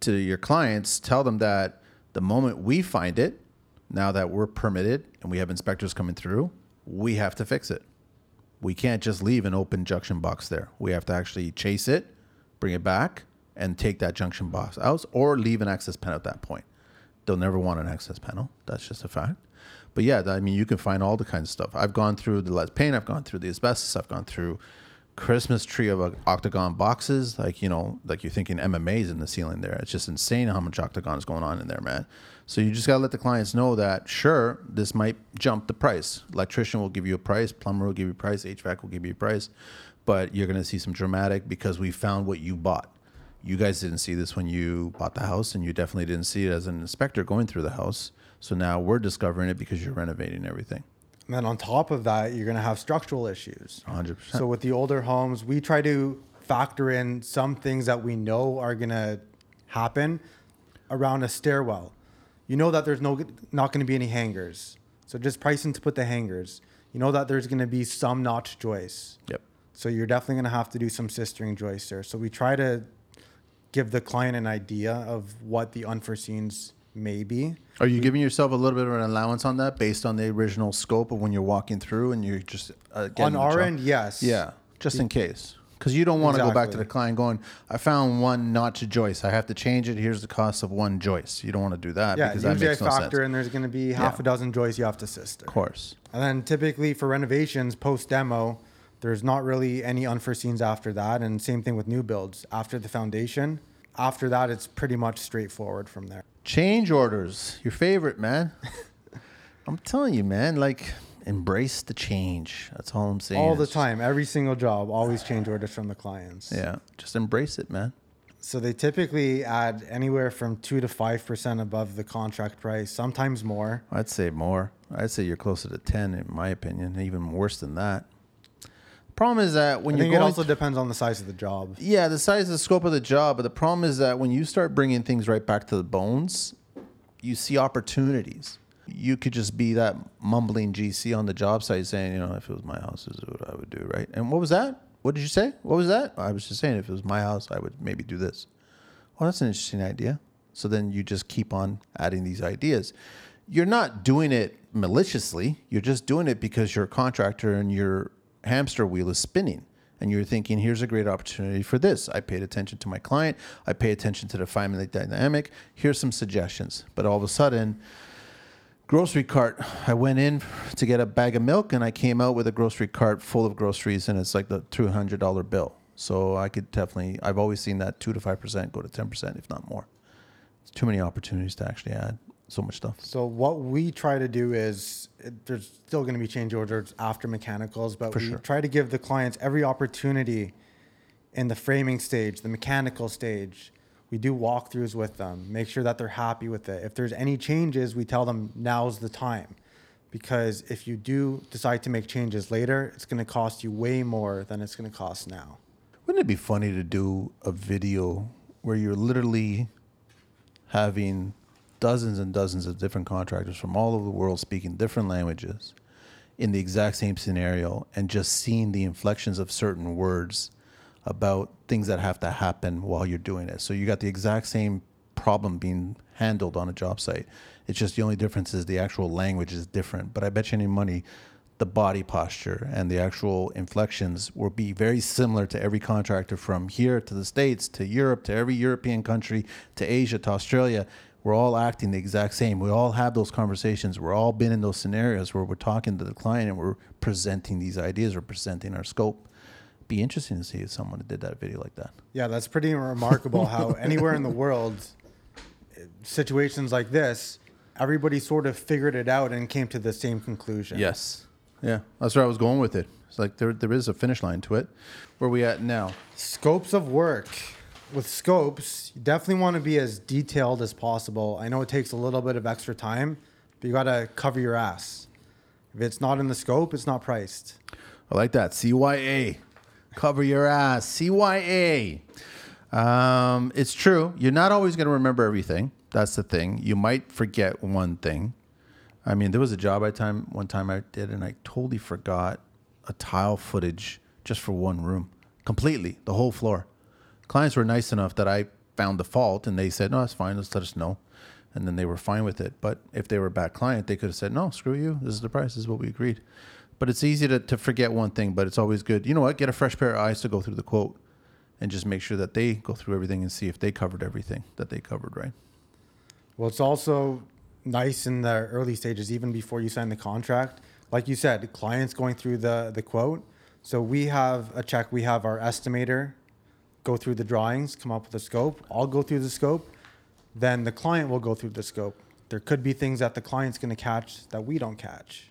to your clients, tell them that the moment we find it, now that we're permitted and we have inspectors coming through, we have to fix it. We can't just leave an open junction box there. We have to actually chase it, bring it back, and take that junction box out, or leave an access pen at that point. They'll never want an access panel. That's just a fact. But yeah, I mean, you can find all the kinds of stuff. I've gone through the lead paint. I've gone through the asbestos. I've gone through Christmas tree of uh, octagon boxes. Like you know, like you're thinking MMA's in the ceiling there. It's just insane how much octagon is going on in there, man. So you just gotta let the clients know that sure, this might jump the price. Electrician will give you a price. Plumber will give you a price. HVAC will give you a price. But you're gonna see some dramatic because we found what you bought you guys didn't see this when you bought the house and you definitely didn't see it as an inspector going through the house so now we're discovering it because you're renovating everything And then on top of that, you're going to have structural issues. 100% So with the older homes, we try to factor in some things that we know are going to happen around a stairwell. You know that there's no not going to be any hangers. So just pricing to put the hangers. You know that there's going to be some notch joists. yep So you're definitely going to have to do some sistering joists there. So we try to give the client an idea of what the unforeseens may be. Are you giving yourself a little bit of an allowance on that based on the original scope of when you're walking through and you're just uh, On our end, yes. Yeah, just in case. Because you don't want to go back to the client going, I found one notch joist. I have to change it. Here's the cost of one joist. You don't want to do that Yeah, because that makes no sense. factor and there's going to be half Yeah. a dozen joists you have to sister. Of course. And then typically for renovations post demo, there's not really any unforeseens after that. And same thing with new builds. After the foundation, after that, it's pretty much straightforward from there. Change orders, your favorite, man. I'm telling you, man, like embrace the change. That's all I'm saying. All the It's- time, every single job, always change orders from the clients. Yeah, just embrace it, man. So they typically add anywhere from two to five percent above the contract price, sometimes more. I'd say more. I'd say you're closer to 10, in my opinion, even worse than that. Problem is that when I you're think it also depends on the size of the job. Yeah, the size, the scope of the job. But the problem is that when you start bringing things right back to the bones, you see opportunities. You could just be that mumbling GC on the job site saying, you know, if it was my house, this is what I would do, right? And what was that? What did you say? What was that? I was just saying, if it was my house, I would maybe do this. Well, that's an interesting idea. So then you just keep on adding these ideas. You're not doing it maliciously. You're just doing it because you're a contractor and your hamster wheel is spinning. And you're thinking, here's a great opportunity for this. I paid attention to my client. I pay attention to the family dynamic. Here's some suggestions. But all of a sudden, grocery cart. I went in to get a bag of milk and I came out with a grocery cart full of groceries and it's like the $200 bill. So I could definitely, I've always seen that 2 to 5% go to 10%, if not more. It's too many opportunities to actually add so much stuff. So what we try to do is it, there's still going to be change orders after mechanicals, but For we sure. try to give the clients every opportunity in the framing stage, the mechanical stage. We do walkthroughs with them, make sure that they're happy with it. If there's any changes, we tell them now's the time. Because if you do decide to make changes later, it's going to cost you way more than it's going to cost now. Wouldn't it be funny to do a video where you're literally having dozens and dozens of different contractors from all over the world speaking different languages in the exact same scenario and just seeing the inflections of certain words about things that have to happen while you're doing it. So you got the exact same problem being handled on a job site. It's just the only difference is the actual language is different. But I bet you any money the body posture and the actual inflections will be very similar to every contractor from here to the States to Europe to every European country to Asia to Australia. We're all acting the exact same. We all have those conversations. We're all been in those scenarios where we're talking to the client and we're presenting these ideas or presenting our scope. Be interesting to see if someone did that video like that. Yeah, that's pretty remarkable how anywhere in the world, situations like this, everybody sort of figured it out and came to the same conclusion. Yes. Yeah. That's where I was going with it. It's like there, there is a finish line to it. Where we at now? Scopes of work. With scopes, you definitely want to be as detailed as possible. I know it takes a little bit of extra time, but you got to cover your ass. If it's not in the scope, it's not priced. I like that. CYA. Cover your ass. CYA. Um, it's true. You're not always going to remember everything. That's the thing. You might forget one thing. I mean, there was a job I time one time I did, and I totally forgot a tile footage just for one room, completely the whole floor. Clients were nice enough that I found the fault, and they said, "No, that's fine. Let's let us know." And then they were fine with it. But if they were a bad client, they could have said, "No, screw you. This is the price. This is what we agreed." But it's easy to, to forget one thing, but it's always good. You know what? Get a fresh pair of eyes to go through the quote and just make sure that they go through everything and see if they covered everything that they covered, right? Well, it's also nice in the early stages, even before you sign the contract. Like you said, clients going through the, the quote. So we have a check, we have our estimator go through the drawings, come up with a scope. I'll go through the scope. Then the client will go through the scope. There could be things that the client's going to catch that we don't catch.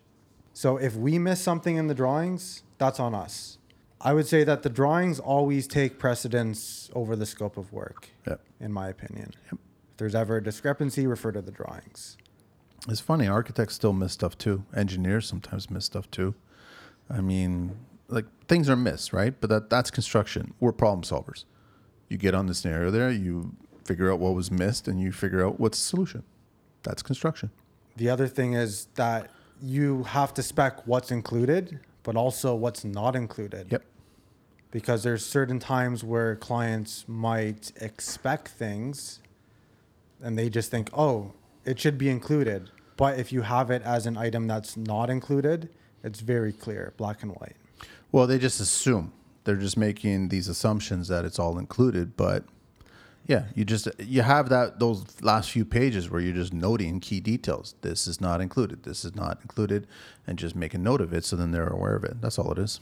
So if we miss something in the drawings, that's on us. I would say that the drawings always take precedence over the scope of work, Yep. in my opinion. Yep. If there's ever a discrepancy, refer to the drawings. It's funny. Architects still miss stuff too. Engineers sometimes miss stuff too. I mean, like things are missed, right? But that that's construction. We're problem solvers. You get on the scenario there, you figure out what was missed, and you figure out what's the solution. That's construction. The other thing is that you have to spec what's included, but also what's not included. Yep. because there's certain times where clients might expect things and they just think, oh, it should be included. But if you have it as an item that's not included, it's very clear, black and white. Well, they just assume they're just making these assumptions that it's all included, but yeah, you just you have that those last few pages where you're just noting key details. This is not included. This is not included, and just make a note of it so then they're aware of it. That's all it is.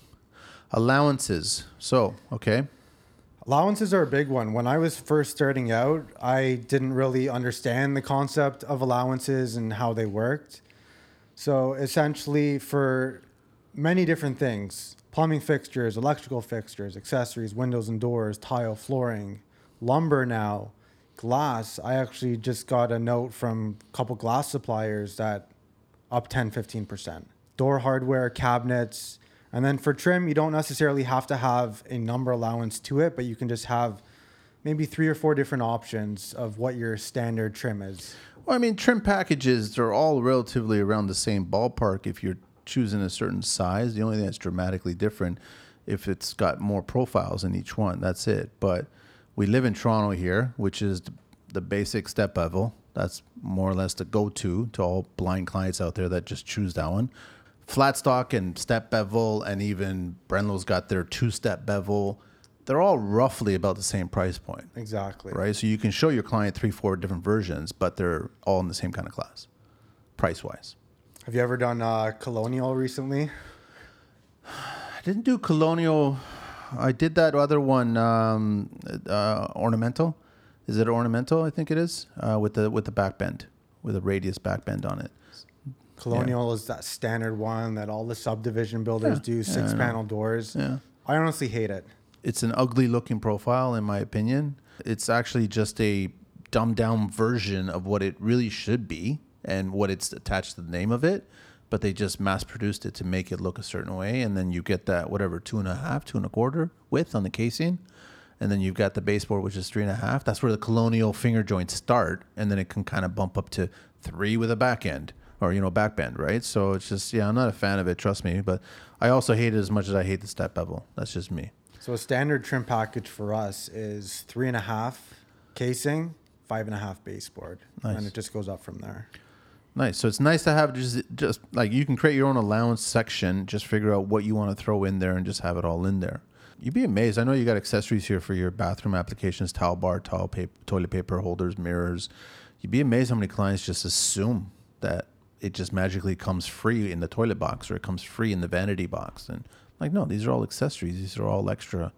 Allowances. So okay, Allowances are a big one. When I was first starting out, I didn't really understand the concept of allowances and how they worked. So essentially, for many different things plumbing fixtures, electrical fixtures, accessories, windows and doors, tile, flooring, lumber now, glass. I actually just got a note from a couple glass suppliers that up 10 15%. Door hardware, cabinets, and then for trim, you don't necessarily have to have a number allowance to it, but you can just have maybe three or four different options of what your standard trim is. Well, I mean, trim packages are all relatively around the same ballpark if you're choosing a certain size. The only thing that's dramatically different if it's got more profiles in each one. That's it. But we live in Toronto here, which is the basic step bevel. That's more or less the go-to to all blind clients out there that just choose that one. Flat stock and step bevel, and even Brenlo's got their two-step bevel. They're all roughly about the same price point Exactly. right? So you can show your client three, four different versions, but they're all in the same kind of class, price wise. Have you ever done uh, colonial recently? I didn't do colonial. I did that other one, um, uh, ornamental. Is it ornamental? I think it is uh, with the with the back bend, with a radius back bend on it. Colonial is that standard one that all the subdivision builders Yeah. do, Yeah, six panel doors. Yeah. I honestly hate it. It's an ugly looking profile, in my opinion. It's actually just a dumbed down version of what it really should be and what it's attached to the name of it. But they just mass produced it to make it look a certain way. And then you get that, whatever, two and a half, two and a quarter width on the casing. And then you've got the baseboard, which is three and a half. That's where the colonial finger joints start. And then it can kind of bump up to three with a back end or, you know, back bend, right? So it's just, yeah, I'm not a fan of it, trust me. But I also hate it as much as I hate the step bevel. That's just me. So a standard trim package for us is three and a half casing, five and a half baseboard, Nice. and it just goes up from there. Nice. So it's nice to have just just like you can create your own allowance section. Just figure out what you want to throw in there and just have it all in there. You'd be amazed. I know you got accessories here for your bathroom applications: towel bar, towel paper, toilet paper holders, mirrors. You'd be amazed how many clients just assume that it just magically comes free in the toilet box or it comes free in the vanity box. And like, no, these are all accessories. These are all extra.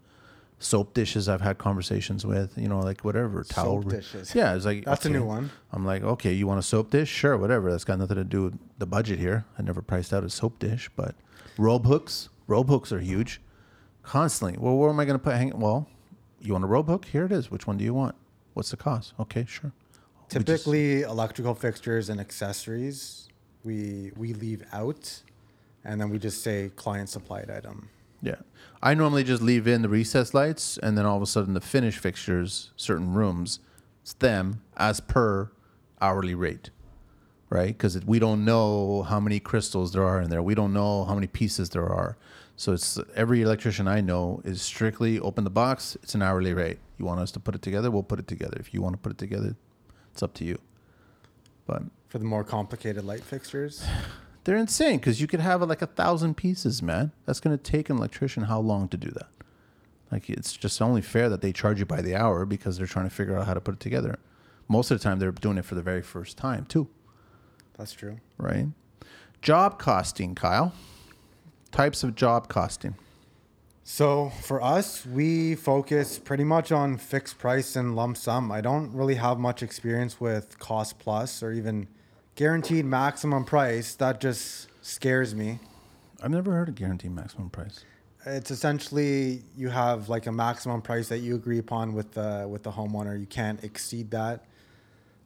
Soap dishes I've had conversations with, you know, like whatever towel. Soap dishes. Yeah, it's like That's a new one. I'm like, okay, you want a soap dish? Sure, whatever. That's got nothing to do with the budget here. I never priced out a soap dish, but robe hooks, robe hooks are huge. Constantly. Well, where am I going to put hang? Well, you want a robe hook? Here it is. Which one do you want? What's the cost? Okay, sure. We just- Typically, electrical fixtures and accessories we we leave out, and then we just say client supplied item. Yeah. I normally just leave in the recess lights, and then all of a sudden the finish fixtures, certain rooms, it's them as per hourly rate. right? Because we don't know how many crystals there are in there. We don't know how many pieces there are. So it's every electrician I know is strictly open the box. It's an hourly rate. You want us to put it together, we'll put it together. If you want to put it together, it's up to you. But For the more complicated light fixtures, they're insane because you could have like a thousand pieces, man. That's going to take an electrician how long to do that? Like it's just only fair that they charge you by the hour because they're trying to figure out how to put it together. Most of the time, they're doing it for the very first time too. that's true. right? Job costing, Kyle. Types of job costing. So for us, we focus pretty much on fixed price and lump sum. I don't really have much experience with cost plus or even guaranteed maximum price. That just scares me. I've never heard of guaranteed maximum price. It's essentially you have like a maximum price that you agree upon with the with the homeowner. You can't exceed that.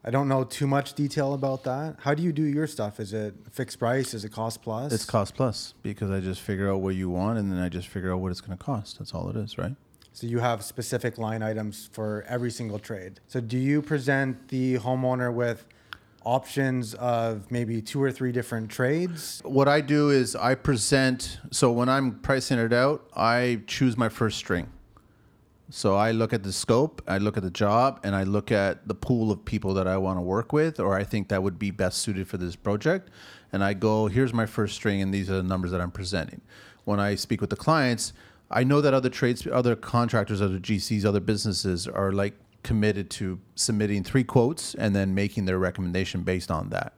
I don't know too much detail about that. How do you do your stuff? Is it fixed price? Is it cost plus? It's cost plus because I just figure out what you want and then I just figure out what it's going to cost. That's all it is, right? So you have specific line items for every single trade. So do you present the homeowner with options of maybe two or three different trades. What I do is I present. So when I'm pricing it out, I choose my first string. So I look at the scope, I look at the job, and I look at the pool of people that I want to work with, or I think that would be best suited for this project. And I go, here's my first string, and these are the numbers that I'm presenting. When I speak with the clients, I know that other trades, other contractors, other GCs, other businesses are like committed to submitting three quotes and then making their recommendation based on that.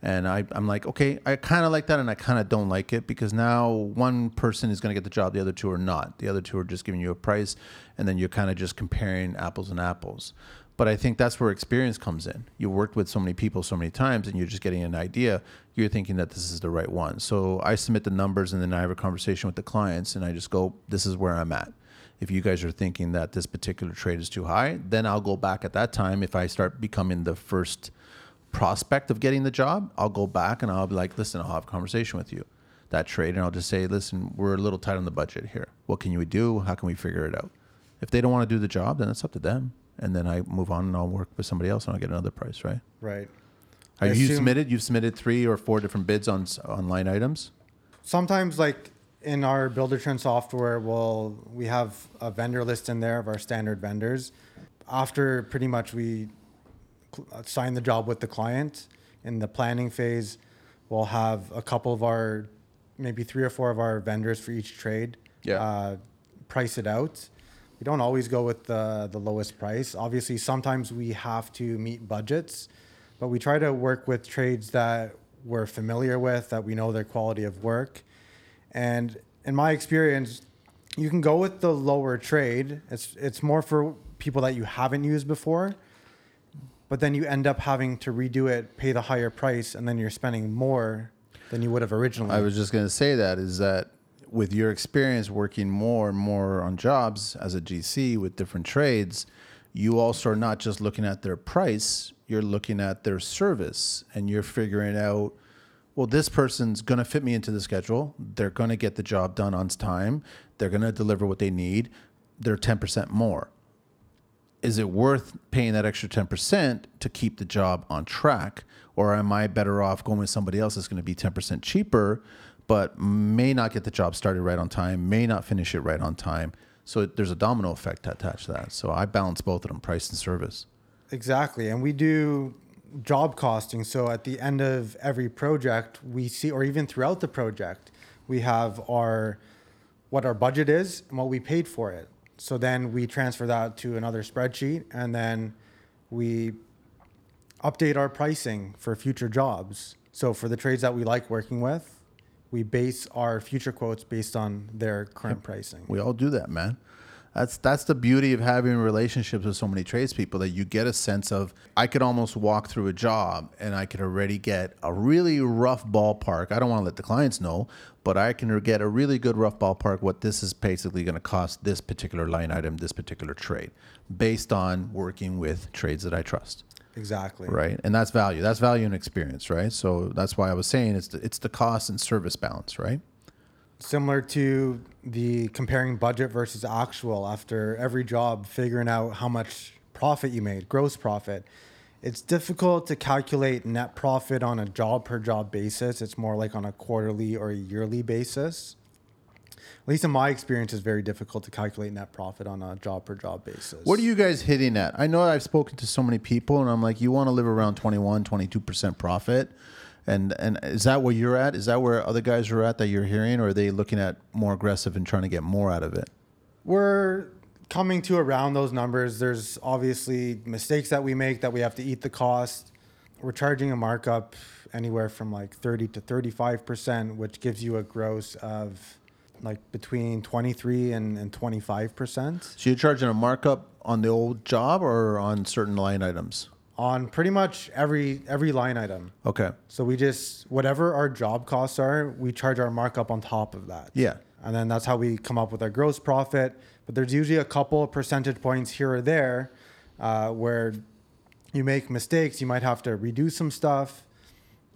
And I, I'm like, okay, I kind of like that, and I kind of don't like it because now one person is going to get the job, the other two are not. The other two are just giving you a price, and then you're kind of just comparing apples and apples. But I think that's where experience comes in. You worked with so many people so many times, and you're just getting an idea. You're thinking that this is the right one. So I submit the numbers, and then I have a conversation with the clients, and I just go, this is where I'm at. If you guys are thinking that this particular trade is too high, then I'll go back at that time. If I start becoming the first prospect of getting the job, I'll go back and I'll be like, listen, I'll have a conversation with you, that trade, and I'll just say, listen, we're a little tight on the budget here. What can you do? How can we figure it out? If they don't want to do the job, then it's up to them. And then I move on and I'll work with somebody else and I'll get another price, right? Right. Have you submitted? You've submitted three or four different bids on on line items. Sometimes, like in our Buildertrend software, we'll we have a vendor list in there of our standard vendors. After pretty much we cl- uh, sign the job with the client in the planning phase, we'll have a couple of our, maybe three or four of our vendors for each trade. Yeah. Uh, price it out. We don't always go with the the lowest price. Obviously, sometimes we have to meet budgets, but we try to work with trades that we're familiar with, that we know their quality of work. And in my experience, you can go with the lower trade. It's it's more for people that you haven't used before. But then you end up having to redo it, pay the higher price, and then you're spending more than you would have originally. I was just going to say that is that with your experience working more and more on jobs as a GC with different trades, you also are not just looking at their price, you're looking at their service and you're figuring out, well, this person's going to fit me into the schedule. They're going to get the job done on time. They're going to deliver what they need. They're 10% more. Is it worth paying that extra 10% to keep the job on track? Or am I better off going with somebody else that's going to be 10% cheaper, but may not get the job started right on time, may not finish it right on time? So there's a domino effect attached to that. So I balance both of them, price and service. Exactly. And we do job costing. So at the end of every project, we see, or even throughout the project, we have our what our budget is and what we paid for it. So then we transfer that to another spreadsheet and then we update our pricing for future jobs. So for the trades that we like working with, we base our future quotes based on their current pricing. We all do that, man. That's that's the beauty of having relationships with so many tradespeople that you get a sense of I could almost walk through a job and I could already get a really rough ballpark. I don't want to let the clients know, but I can get a really good rough ballpark what this is basically going to cost this particular line item, this particular trade, based on working with trades that I trust Exactly. right? And that's value. That's value and experience, right? So that's why I was saying it's the, it's the cost and service balance, right? Similar to the comparing budget versus actual after every job figuring out how much profit you made gross profit it's difficult to calculate net profit on a job per job basis it's more like on a quarterly or a yearly basis at least in my experience it's very difficult to calculate net profit on a job per job basis What are you guys hitting at? I know I've spoken to so many people and I'm like, you want to live around 21, 22% profit. And, and is that where you're at? Is that where other guys are at that you're hearing? Or are they looking at more aggressive and trying to get more out of it? we're coming to around those numbers. There's obviously mistakes that we make that we have to eat the cost. We're charging a markup anywhere from like 30 to 35%, which gives you a gross of like between 23 and, and 25% So you're charging a markup on the old job or on certain line items? On pretty much every every line item. Okay. So we just whatever our job costs are, we charge our markup on top of that. Yeah. And then that's how we come up with our gross profit. But there's usually a couple of percentage points here or there uh, where you make mistakes. You might have to redo some stuff,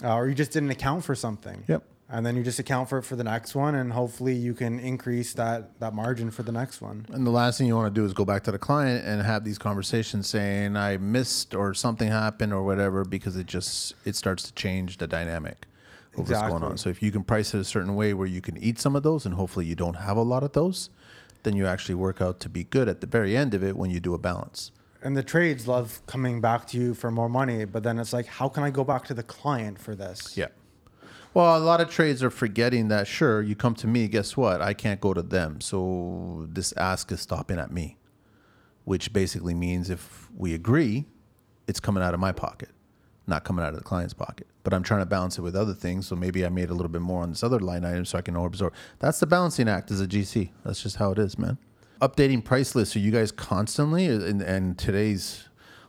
uh, or you just didn't account for something. Yep. And then you just account for it for the next one, and hopefully you can increase that that margin for the next one. And the last thing you want to do is go back to the client and have these conversations saying I missed or something happened or whatever because it just it starts to change the dynamic of what's going on. So if you can price it a certain way where you can eat some of those and hopefully you don't have a lot of those, then you actually work out to be good at the very end of it when you do a balance. And the trades love coming back to you for more money, but then it's like, how can I go back to the client for this? Yeah. Well, a lot of trades are forgetting that sure, you come to me, guess what? I can't go to them. So this ask is stopping at me, which basically means if we agree, it's coming out of my pocket, not coming out of the client's pocket. But I'm trying to balance it with other things. So maybe I made a little bit more on this other line item so I can absorb. That's the balancing act as a GC. That's just how it is, man. Updating price lists. Are you guys constantly uh, in, in today's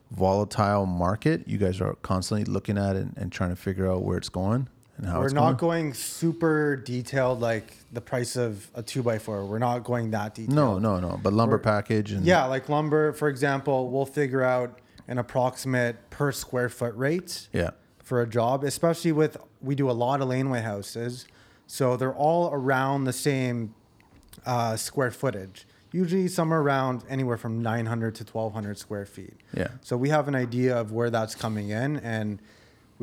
volatile market? You guys are constantly looking at it and, and trying to figure out where it's going We're not going. going super detailed like the price of a two by four. We're not going that detailed. No, no, no. But lumber We're- package and Yeah, like lumber, for example, we'll figure out an approximate per square foot rate yeah, for a job, especially with we do a lot of laneway houses. So they're all around the same uh, square footage. Usually somewhere around anywhere from 900 to 1200 square feet. Yeah. So we have an idea of where that's coming in, and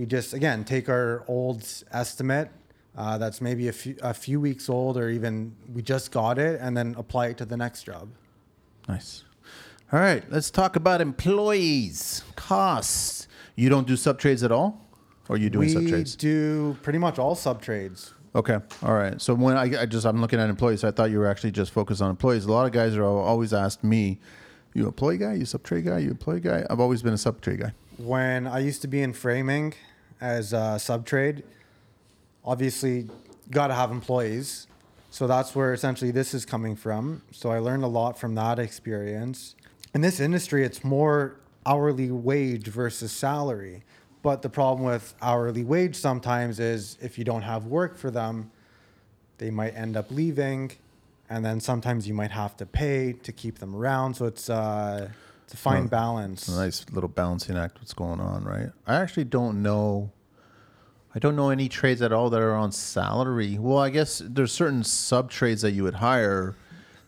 we just again take our old estimate uh, that's maybe a few a few weeks old, or even we just got it, and then apply it to the next job. nice. All right, let's talk about employees costs. You don't do sub trades at all, or you doing we sub trades? do pretty much all sub trades. Okay, all right. So when I, I just I'm looking at employees, I thought you were actually just focused on employees. A lot of guys are always asked me, "You employee guy? You sub trade guy? You employee guy?" I've always been a sub trade guy. when I used to be in framing as a sub trade, obviously got to have employees. So that's where essentially this is coming from. So I learned a lot from that experience. In this industry, it's more hourly wage versus salary. But the problem with hourly wage sometimes is if you don't have work for them, they might end up leaving. And then sometimes you might have to pay to keep them around. So it's, uh, it's a fine Oh, balance. A nice little balancing act. What's going on, right? I actually don't know. I don't know any trades at all that are on salary. Well, I guess there's certain sub trades that you would hire.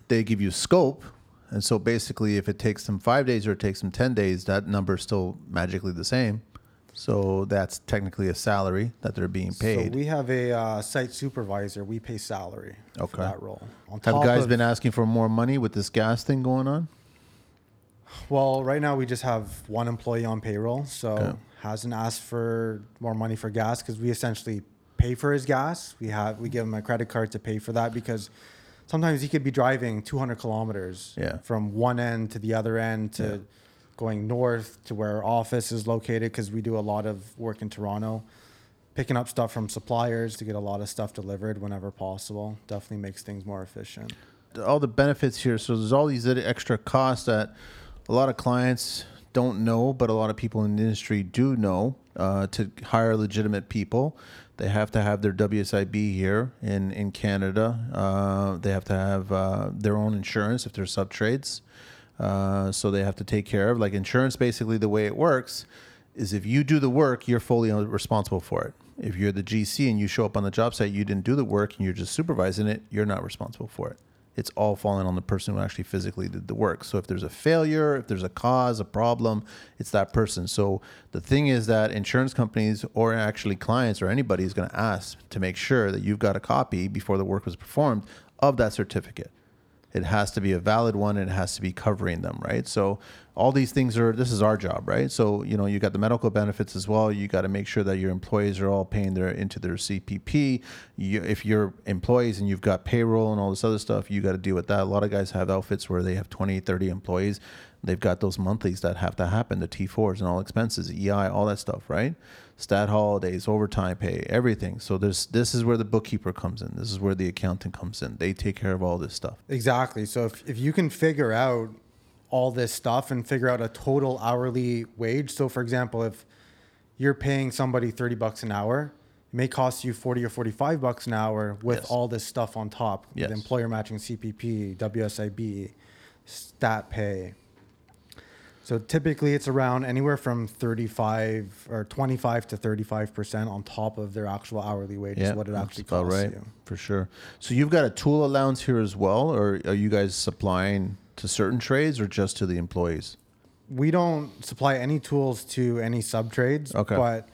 They give you scope, and so basically, if it takes them five days or it takes them ten days, that number is still magically the same. So that's technically a salary that they're being paid. So we have a uh, site supervisor. We pay salary Okay. for that role. On Have guys of- been asking for more money with this gas thing going on? Well, right now we just have one employee on payroll, so Okay. hasn't asked for more money for gas because we essentially pay for his gas. We have we give him a credit card to pay for that because sometimes he could be driving 200 kilometers Yeah. from one end to the other end to Yeah. going north to where our office is located because we do a lot of work in Toronto. Picking up stuff from suppliers to get a lot of stuff delivered whenever possible definitely makes things more efficient. all the benefits here. So there's all these extra costs that a lot of clients don't know, but a lot of people in the industry do know. Uh, to hire legitimate people, they have to have their WSIB here in in Canada. Uh, they have to have uh, their own insurance if they're sub trades. Uh, so they have to take care of like insurance. Basically, the way it works is if you do the work, you're fully responsible for it. If you're the GC and you show up on the job site, you didn't do the work and you're just supervising it, you're not responsible for it. It's all falling on the person who actually physically did the work. So if there's a failure, if there's a cause, a problem, it's that person. So the thing is that insurance companies or actually clients or anybody is going to ask to make sure that you've got a copy before the work was performed of that certificate it has to be a valid one and it has to be covering them right? So all these things are this is our job right? So you know you got the medical benefits as well. You got to make sure that your employees are all paying their into their cpp you, if you're employees and you've got payroll and all this other stuff you got to deal with that. A lot of guys have outfits where they have 20 30 employees. They've got those monthlies that have to happen the t4s and all expenses ei all that stuff right stat holidays overtime pay everything so there's this is where the bookkeeper comes in this is where the accountant comes in they take care of all this stuff Exactly. So if, if you can figure out all this stuff and figure out a total hourly wage. So for example, if you're paying somebody 30 bucks an hour, it may cost you 40 or 45 bucks an hour with Yes. all this stuff on top. Yes. The employer matching CPP, WSIB, stat pay. So typically it's around anywhere from 35 or 25 to 35% on top of their actual hourly wage is what it actually costs right you. for sure. So you've got a tool allowance here as well, or are you guys supplying to certain trades or just to the employees? We don't supply any tools to any sub trades, Okay. but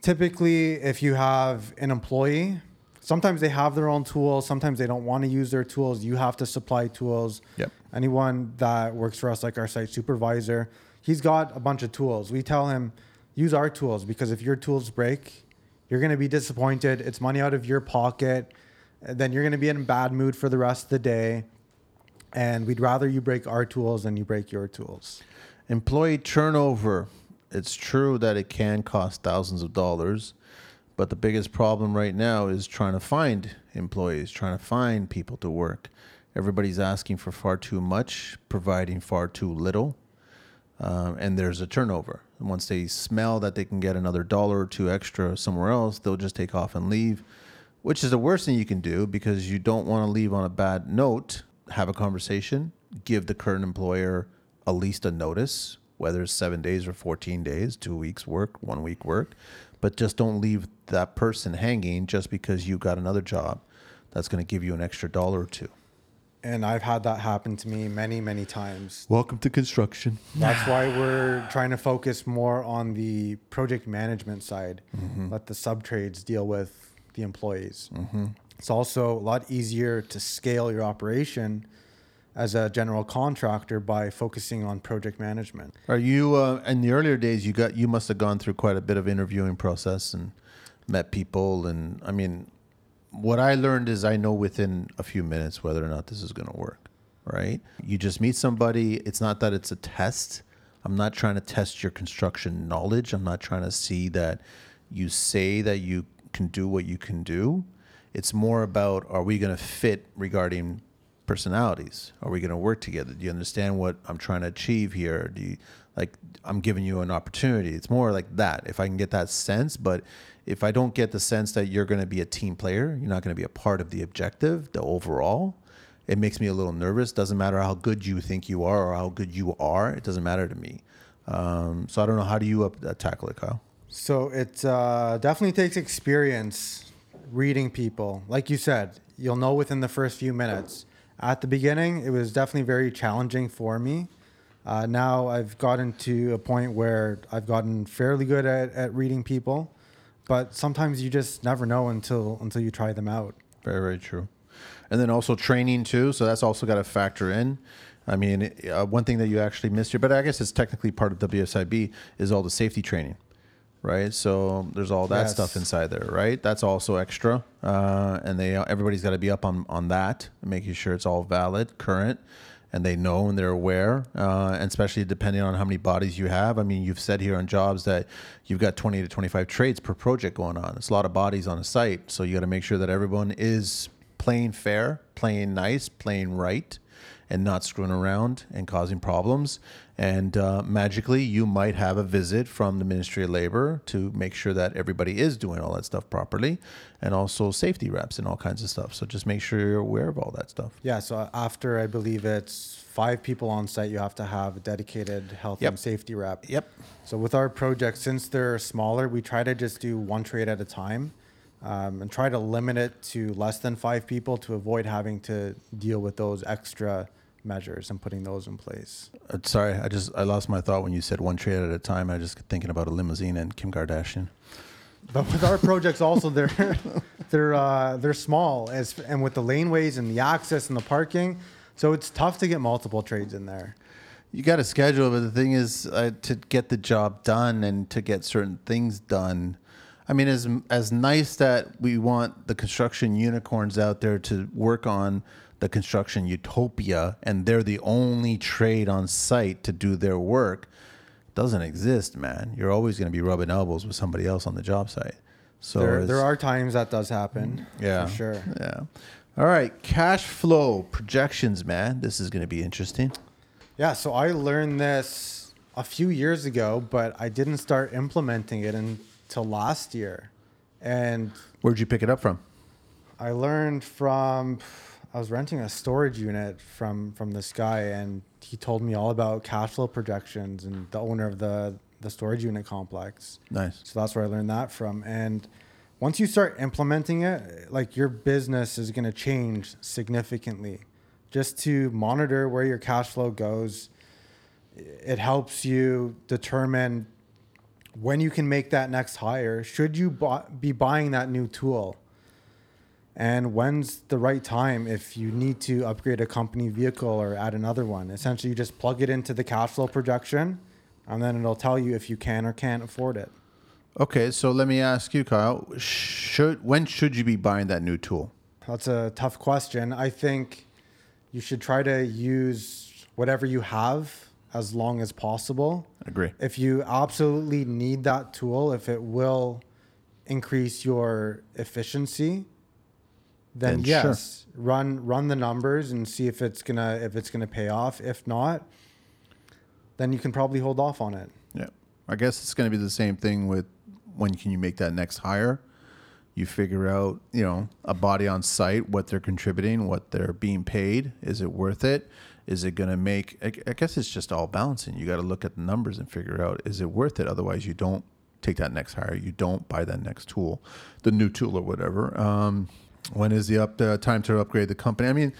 typically if you have an employee, sometimes they have their own tools, sometimes they don't want to use their tools, you have to supply tools. Yep. Anyone that works for us like our site supervisor, he's got a bunch of tools. We tell him use our tools because if your tools break, you're going to be disappointed. It's money out of your pocket. Then you're going to be in a bad mood for the rest of the day. And we'd rather you break our tools than you break your tools. Employee turnover. It's true that it can cost thousands of dollars, but the biggest problem right now is trying to find employees, trying to find people to work. Everybody's asking for far too much, providing far too little, um, and there's a turnover. And once they smell that they can get another dollar or two extra somewhere else, they'll just take off and leave, which is the worst thing you can do because you don't want to leave on a bad note. Have a conversation, give the current employer at least a notice, whether it's seven days or 14 days, two weeks work, one week work, but just don't leave that person hanging just because you got another job that's going to give you an extra dollar or two. And I've had that happen to me many, many times. Welcome to construction. That's why we're trying to focus more on the project management side. Mm-hmm. Let the sub trades deal with the employees. Mm-hmm. It's also a lot easier to scale your operation as a general contractor by focusing on project management. Are you uh, in the earlier days? You got you must have gone through quite a bit of interviewing process and met people, and I mean, what I learned is I know within a few minutes whether or not this is going to work. Right? You just meet somebody. It's not that it's a test. I'm not trying to test your construction knowledge. I'm not trying to see that you say that you can do what you can do. It's more about are we going to fit regarding personalities? Are we going to work together? Do you understand what I'm trying to achieve here? Do you like I'm giving you an opportunity? It's more like that. If I can get that sense, but if I don't get the sense that you're going to be a team player, you're not going to be a part of the objective, the overall, it makes me a little nervous. Doesn't matter how good you think you are or how good you are. It doesn't matter to me. Um, so I don't know. How do you up, uh, tackle it, Kyle? So it uh, definitely takes experience reading people. Like you said, you'll know within the first few minutes. At the beginning, it was definitely very challenging for me. Uh, now I've gotten to a point where I've gotten fairly good at, at reading people, but sometimes you just never know until until you try them out. Very, very true. And then also training too. So that's also got to factor in. I mean, uh, one thing that you actually missed here, but I guess it's technically part of WSIB, is all the safety training, right? So there's all that Yes. stuff inside there, right? That's also extra, uh, and they everybody's got to be up on on that, making sure it's all valid, current, and they know and they're aware, uh, and especially depending on how many bodies you have. I mean, you've said here on jobs that you've got 20 to 25 trades per project going on. It's a lot of bodies on a site, so you got to make sure that everyone is playing fair, playing nice, playing right, and not screwing around and causing problems. And uh, magically, you might have a visit from the Ministry of Labor to make sure that everybody is doing all that stuff properly, and also safety reps and all kinds of stuff. So just make sure you're aware of all that stuff. Yeah. So after I believe it's five people on site, you have to have a dedicated health Yep. and safety rep. Yep. So with our projects, since they're smaller, we try to just do one trade at a time, um, and try to limit it to less than five people to avoid having to deal with those extra measures and putting those in place. Uh, sorry, I just I lost my thought when you said one trade at a time. I just thinking about a limousine and Kim Kardashian. But with our projects, also they're they're uh, they're small as and with the laneways and the access and the parking, so it's tough to get multiple trades in there. You got to schedule, but the thing is, uh, to get the job done and to get certain things done. I mean, as as nice that we want the construction unicorns out there to work on the construction utopia, and they're the only trade on site to do their work, doesn't exist, man. You're always going to be rubbing elbows with somebody else on the job site. So There, there are times that does happen. yeah, for sure. Yeah. All right, cash flow projections, man. This is going to be interesting. Yeah, so I learned this a few years ago, but I didn't start implementing it until last year. And Where'd you pick it up from? I learned from I was renting a storage unit from from this guy, and he told me all about cash flow projections and the owner of the the storage unit complex. Nice. So that's where I learned that from. And once you start implementing it, like your business is going to change significantly. Just to monitor where your cash flow goes, it helps you determine when you can make that next hire. Should you bu- be buying that new tool? And when's the right time if you need to upgrade a company vehicle or add another one? Essentially, you just plug it into the cash flow projection, and then it'll tell you if you can or can't afford it. Okay, so let me ask you, Kyle. Should when should you be buying that new tool? That's a tough question. I think you should try to use whatever you have as long as possible. I agree. If you absolutely need that tool, if it will increase your efficiency, then, Then sure. yes, run run the numbers and see if it's gonna if it's gonna pay off. If not, then you can probably hold off on it. Yeah. I guess it's going to be the same thing with when can you make that next hire? You figure out, you know, a body on site, what they're contributing, what they're being paid. Is it worth it? Is it going to make, I I guess it's just all balancing. You got to look at the numbers and figure out, is it worth it? Otherwise, you don't take that next hire. You don't buy that next tool, the new tool or whatever. Um, when is the up the time to upgrade the company? I mean,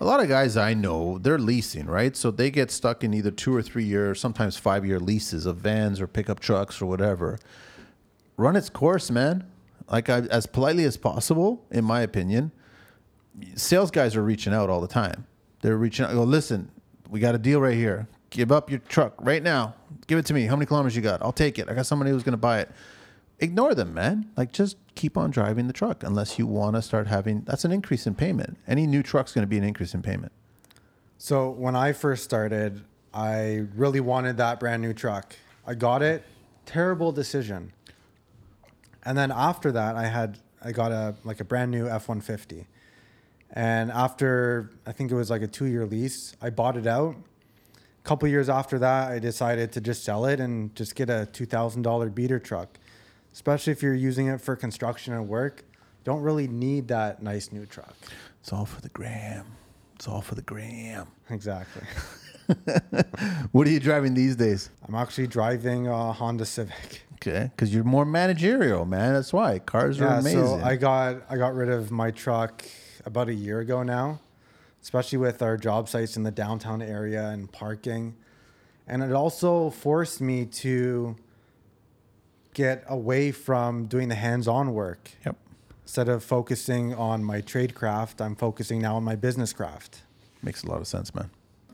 a lot of guys I know, they're leasing, right? So they get stuck in either two or three year, sometimes five year leases of vans or pickup trucks or whatever. Run its course, man. Like I, as politely as possible, in my opinion. Sales guys are reaching out all the time. They're reaching out. Go, listen, we got a deal right here. Give up your truck right now. Give it to me. How many kilometers you got? I'll take it. I got somebody who's going to buy it. Ignore them, man. Like just keep on driving the truck unless you want to start having. That's an increase in payment. Any new truck's going to be an increase in payment. So when I first started, I really wanted that brand new truck. I got it. Terrible decision. And then after that, I had I got a like a brand new F one fifty. And after I think it was like a two year lease, I bought it out. A couple years after that, I decided to just sell it and just get a two thousand dollar beater truck. Especially if you're using it for construction and work, don't really need that nice new truck. It's all for the gram. It's all for the gram. Exactly. What are you driving these days? I'm actually driving a Honda Civic. Okay, because you're more managerial, man. That's why cars are Yeah, amazing. so I got I got rid of my truck about a year ago now, especially with our job sites in the downtown area and parking. And it also forced me to get away from doing the hands-on work. yep. Instead of focusing on my trade craft, I'm focusing now on my business craft. Makes a lot of sense, man.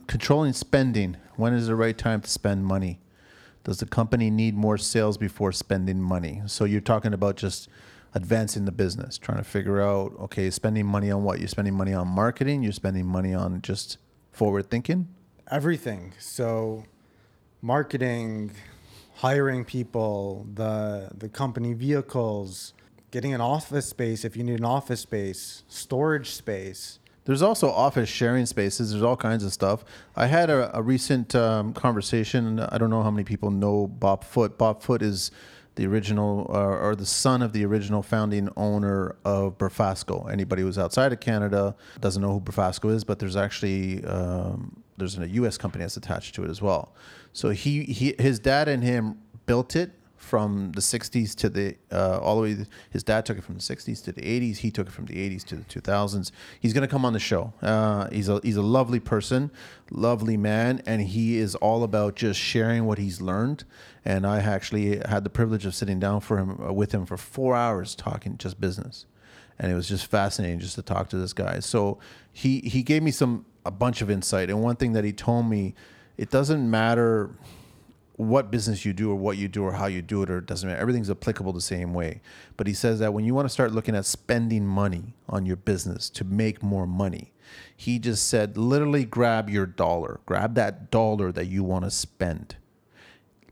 Controlling spending. When is the right time to spend money? Does the company need more sales before spending money? So you're talking about just advancing the business, trying to figure out, okay, spending money on what? You're spending money on marketing, you're spending money on just forward thinking? everything. So marketing, hiring people, the the company vehicles, getting an office space if you need an office space, storage space. There's also office sharing spaces. There's all kinds of stuff. I had a, a recent um, conversation. I don't know how many people know Bob Foot. Bob Foot is the original uh, or the son of the original founding owner of Brafasco. Anybody who's outside of Canada doesn't know who Brafasco is, but there's actually um, there's a U.S. company that's attached to it as well. So he, he his dad and him built it from the 60s to the uh, all the way his dad took it from the 60s to the 80s he took it from the 80s to the 2000s he's going to come on the show. Uh, he's a he's a lovely person lovely man and he is all about just sharing what he's learned. And i actually had the privilege of sitting down for him uh, with him for four hours talking just business. And it was just fascinating just to talk to this guy. So he he gave me some a bunch of insight. And one thing that he told me it doesn't matter what business you do or what you do or how you do it or it doesn't matter. Everything's applicable the same way. But he says that when you want to start looking at spending money on your business to make more money, he just said literally grab your dollar, grab that dollar that you want to spend.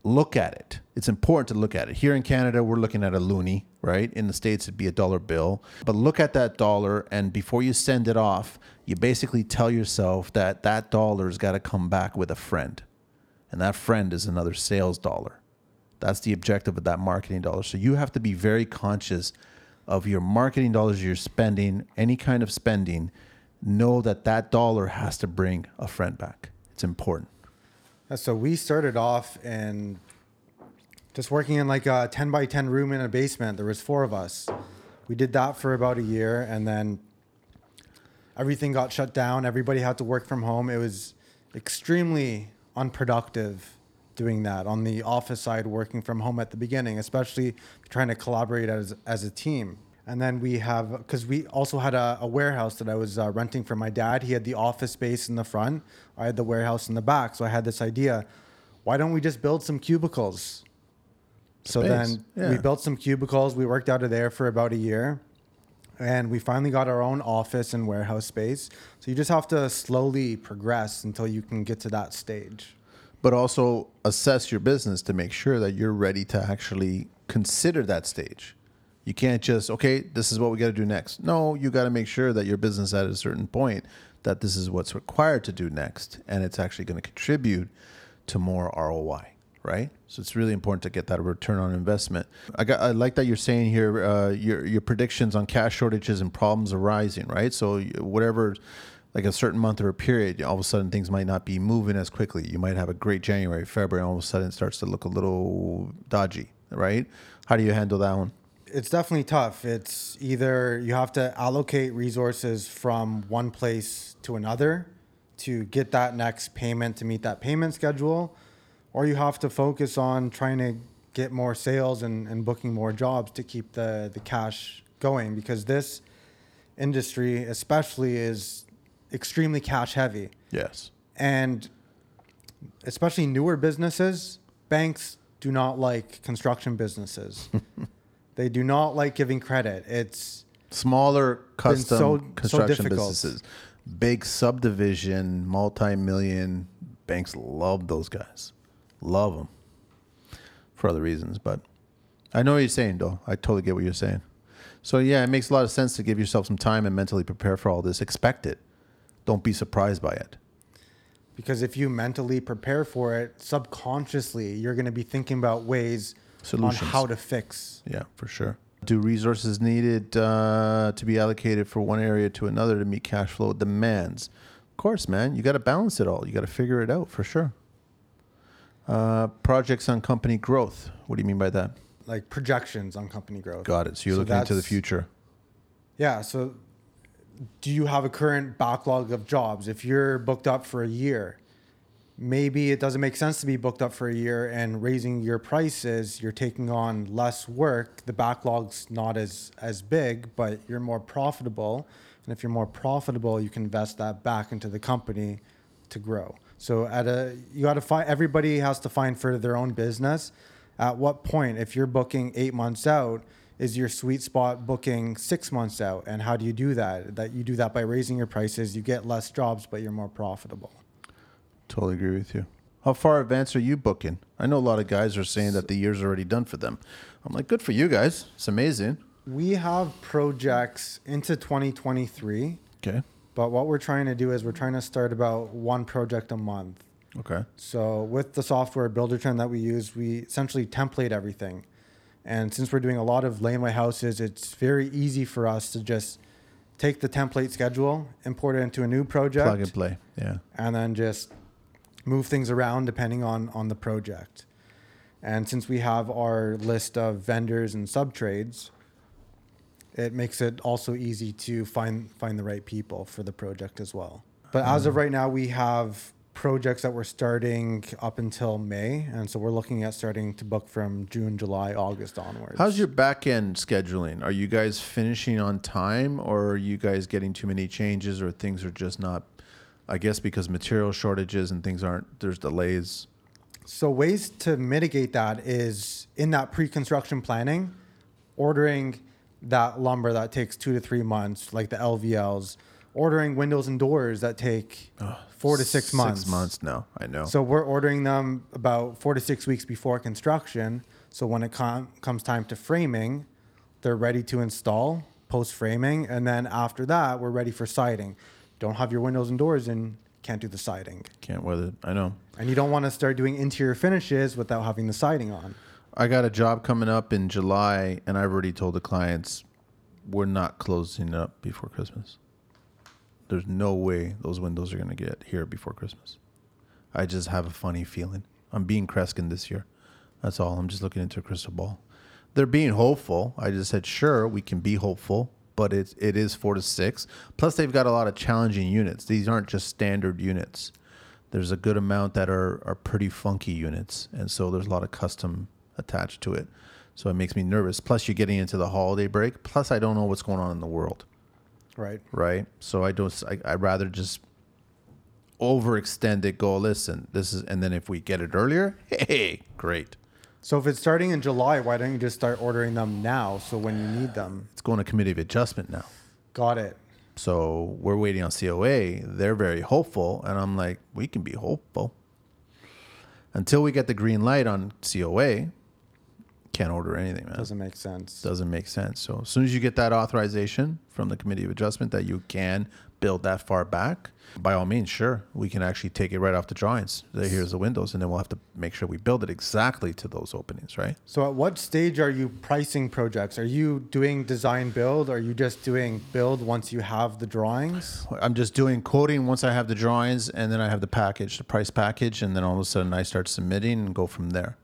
Look at it. It's important to look at it. Here in Canada, we're looking at a loonie, right? In the States, it'd be a dollar bill. But look at that dollar, and before you send it off, you basically tell yourself that that dollar's got to come back with a friend and that friend is another sales dollar. That's the objective of that marketing dollar. So you have to be very conscious of your marketing dollars you're spending, any kind of spending, know that that dollar has to bring a friend back. It's important. So we started off in just working in like a 10 by 10 room in a basement. There was four of us. We did that for about a year and then everything got shut down. Everybody had to work from home. It was extremely unproductive doing that on the office side, working from home at the beginning, especially trying to collaborate as, as a team. And then we have, because we also had a, a warehouse that I was uh, renting from my dad. He had the office space in the front, I had the warehouse in the back. So I had this idea why don't we just build some cubicles? So Space, then yeah. we built some cubicles. We worked out of there for about a year and we finally got our own office and warehouse space. So you just have to slowly progress until you can get to that stage. But also assess your business to make sure that you're ready to actually consider that stage. You can't just, okay, this is what we got to do next. No, you got to make sure that your business at a certain point that this is what's required to do next and it's actually going to contribute to more ROI, right? So it's really important to get that return on investment. I got I like that you're saying here uh, your your predictions on cash shortages and problems arising, right? So whatever like a certain month or a period, all of a sudden things might not be moving as quickly. You might have a great January, February, and all of a sudden it starts to look a little dodgy, right? How do you handle that one? It's definitely tough. It's either you have to allocate resources from one place to another to get that next payment to meet that payment schedule, or you have to focus on trying to get more sales and, and booking more jobs to keep the, the cash going because this industry, especially, is extremely cash heavy. Yes. and especially newer businesses, banks do not like construction businesses. they do not like giving credit. It's Smaller custom so- so construction difficult. businesses, big subdivision, multi-million banks love those guys, love them for other reasons. But I know what you're saying, though. I totally get what you're saying. So yeah, it makes a lot of sense to give yourself some time and mentally prepare for all this. Expect it. Don't be surprised by it. because if you mentally prepare for it, subconsciously you're going to be thinking about ways Solutions. on how to fix. Yeah, for sure. Do resources needed uh, to be allocated for one area to another to meet cash flow demands? Of course, man. You got to balance it all. You got to figure it out for sure. Uh, projects on company growth. What do you mean by that? Like projections on company growth. Got it. So you're So looking into the future. Yeah. So, do you have a current backlog of jobs? If you're booked up for a year, maybe it doesn't make sense to be booked up for a year and raising your prices. You're taking on less work. The backlog's not as as big, but you're more profitable. And if you're more profitable, you can invest that back into the company to grow. So at a you got to find everybody has to find for their own business. At what point, if you're booking eight months out, is your sweet spot booking six months out? And how do you do that? That you do that by raising your prices. You get less jobs, but you're more profitable. Totally agree with you. How far advanced are you booking? I know a lot of guys are saying that the year's already done for them. I'm like, good for you guys. It's amazing. We have projects into 2023, Okay. but what we're trying to do is we're trying to start about one project a month. Okay. So with the software Buildertrend that we use, we essentially template everything. And since we're doing a lot of laneway houses, it's very easy for us to just take the template schedule, import it into a new project, Plug and play. Yeah. and then just move things around depending on on the project. And since we have our list of vendors and sub trades, it makes it also easy to find find the right people for the project as well. But as of mm. right now, we have projects that we're starting up until May, and so we're looking at starting to book from June, July, August onwards. How's your back end scheduling? Are you guys finishing on time or are you guys getting too many changes or things are just not I guess because material shortages and things aren't there's delays. So ways to mitigate that is in that pre-construction planning, ordering that lumber that takes two to three months, like the LVLs, ordering windows and doors that take four to six months. Six months now. I know. So we're ordering them about four to six weeks before construction. So when it com- comes time to framing, they're ready to install post framing, and then after that, we're ready for siding. Don't have your windows and doors in, can't do the siding. Can't weather. I know. And you don't want to start doing interior finishes without having the siding on. I got a job coming up in July, and I've already told the clients we're not closing it up before Christmas. there's no way those windows are gonna get here before Christmas. I just have a funny feeling. I'm being Kreskin this year. That's all. I'm just looking into a crystal ball. They're being hopeful. I just said, sure, we can be hopeful, but it's it is four to six. Plus, they've got a lot of challenging units. These aren't just standard units. There's a good amount that are are pretty funky units, and so there's a lot of custom attached to it. So it makes me nervous. Plus, you're getting into the holiday break. Plus, I don't know what's going on in the world Right. right? So I don't. I, I'd rather just overextend it. Go listen. This is, and then if we get it earlier, hey, great. So if it's starting in July, why don't you just start ordering them now? So when you need them, It's going to committee of adjustment now. got it. So we're waiting on COA. They're very hopeful, and I'm like, we can be hopeful until we get the green light on COA. Can't order anything, man. Doesn't make sense. doesn't make sense. So as soon as you get that authorization from the committee of adjustment that you can build that far back, by all means, sure, we can actually take it right off the drawings. Here's the windows, and then we'll have to make sure we build it exactly to those openings, right? So at what stage are you pricing projects? Are you doing design build? Or are you just doing build once you have the drawings? I'm just doing quoting once I have the drawings, and then I have the package, the price package, and then all of a sudden I start submitting and go from there,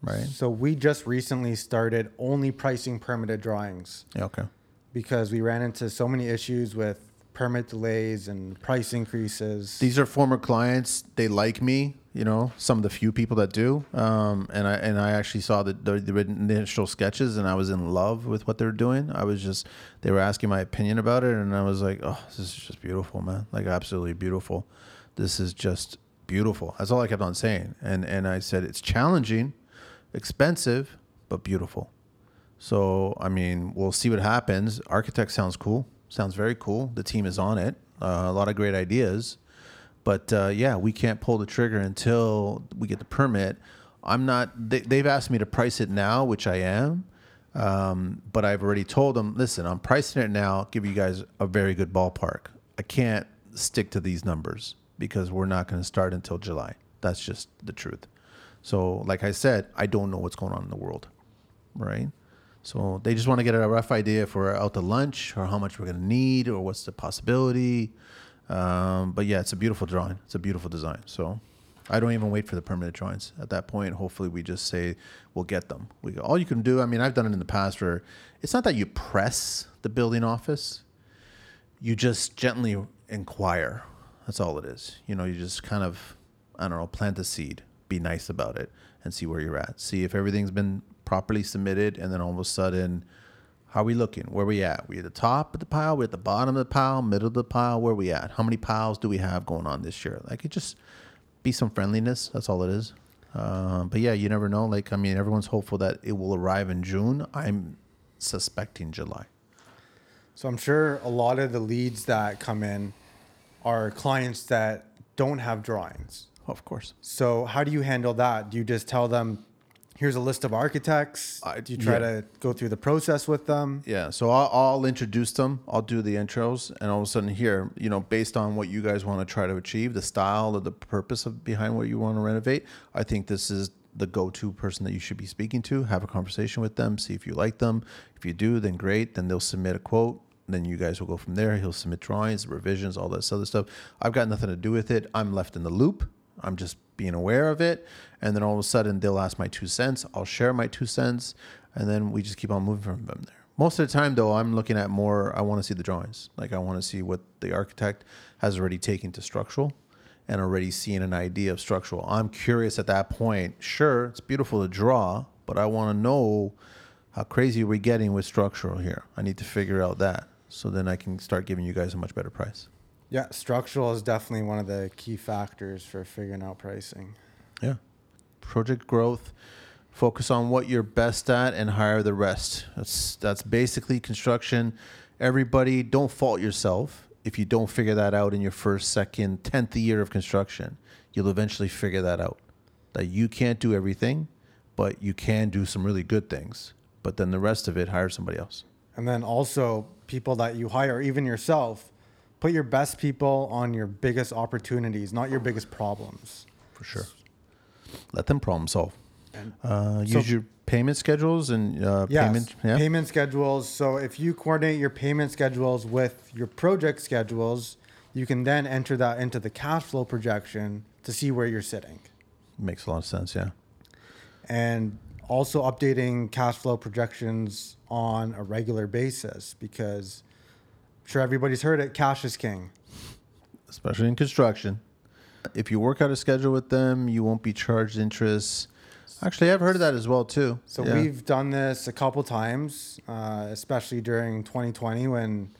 right? So we just recently started only pricing permitted drawings Yeah, okay. because we ran into so many issues with permit delays and price increases. These are former clients. They like me, you know, some of the few people that do. Um, and I and I actually saw the, the, the initial sketches, and I was in love with what they were doing. I was just they were asking my opinion about it, and I was like, oh, this is just beautiful, man. Like absolutely beautiful. This is just beautiful. That's all I kept on saying. And and I said it's challenging, expensive, but beautiful. So I mean, we'll see what happens. Architect sounds cool. Sounds very cool. The team is on it. Uh, a lot of great ideas, but uh, yeah, we can't pull the trigger until we get the permit. I'm not. They, they've asked me to price it now, which I am. Um, but I've already told them, listen, I'm pricing it now. Give you guys a very good ballpark. I can't stick to these numbers because we're not going to start until July. That's just the truth. So, like I said, I don't know what's going on in the world, right? So they just want to get a rough idea if we're out to lunch or how much we're going to need or what's the possibility. Um, but yeah, it's a beautiful drawing. It's a beautiful design. So I don't even wait for the permanent drawings. At that point, hopefully we just say we'll get them. We all you can do. I mean, I've done it in the past where it's not that you press the building office. You just gently inquire. That's all it is. You know, you just kind of I don't know, plant a seed, be nice about it, and see where you're at. See if everything's been properly submitted, and then all of a sudden, how are we looking? Where are we at? We at the top of the pile? We at the bottom of the pile? Middle of the pile? Where we at? How many piles do we have going on this year? Like it just be some friendliness. That's all it is. Um, but yeah, you never know. Like I mean, everyone's hopeful that it will arrive in June. I'm suspecting July. So I'm sure a lot of the leads that come in are clients that don't have drawings. Of course. So how do you handle that? Do you just tell them, here's a list of architects? I- do you try yeah. to go through the process with them? Yeah, so I'll, I'll introduce them. I'll do the intros, and all of a sudden, here, you know, based on what you guys want to try to achieve, the style or the purpose of behind what you want to renovate, I think this is the go-to person that you should be speaking to. Have a conversation with them, see if you like them. If you do, then great. Then they'll submit a quote. Then you guys will go from there. He'll submit drawings, revisions, all this other stuff. I've got nothing to do with it. I'm left in the loop. I'm just being aware of it. And then all of a sudden they'll ask my two cents. I'll share my two cents. And then we just keep on moving from them there. Most of the time though, I'm looking at more, I want to see the drawings. Like I want to see what the architect has already taken to structural and already seeing an idea of structural. I'm curious at that point. Sure, it's beautiful to draw, but I want to know how crazy we're getting with structural here. I need to figure out that. So then I can start giving you guys a much better price. Yeah, structural is definitely one of the key factors for figuring out pricing. Yeah. Project growth. Focus on what you're best at and hire the rest. That's that's basically construction. Everybody, don't fault yourself if you don't figure that out in your first, second, tenth year of construction. You'll eventually figure that out. That you can't do everything, but you can do some really good things. But then the rest of it, hire somebody else. And then also people that you hire, even yourself, put your best people on your biggest opportunities, not your biggest problems. For sure. Let them problem solve. And Uh, So- use your payment schedules and uh, yes, payment. Yeah. payment schedules. So if you coordinate your payment schedules with your project schedules, you can then enter that into the cash flow projection to see where you're sitting. Makes a lot of sense. Yeah. And also updating cash flow projections on a regular basis because sure everybody's heard it cash is king. Especially in construction. If you work out a schedule with them, you won't be charged interest. Actually, I've heard of that as well too. So Yeah. we've done this a couple times, uh, especially during 2020 when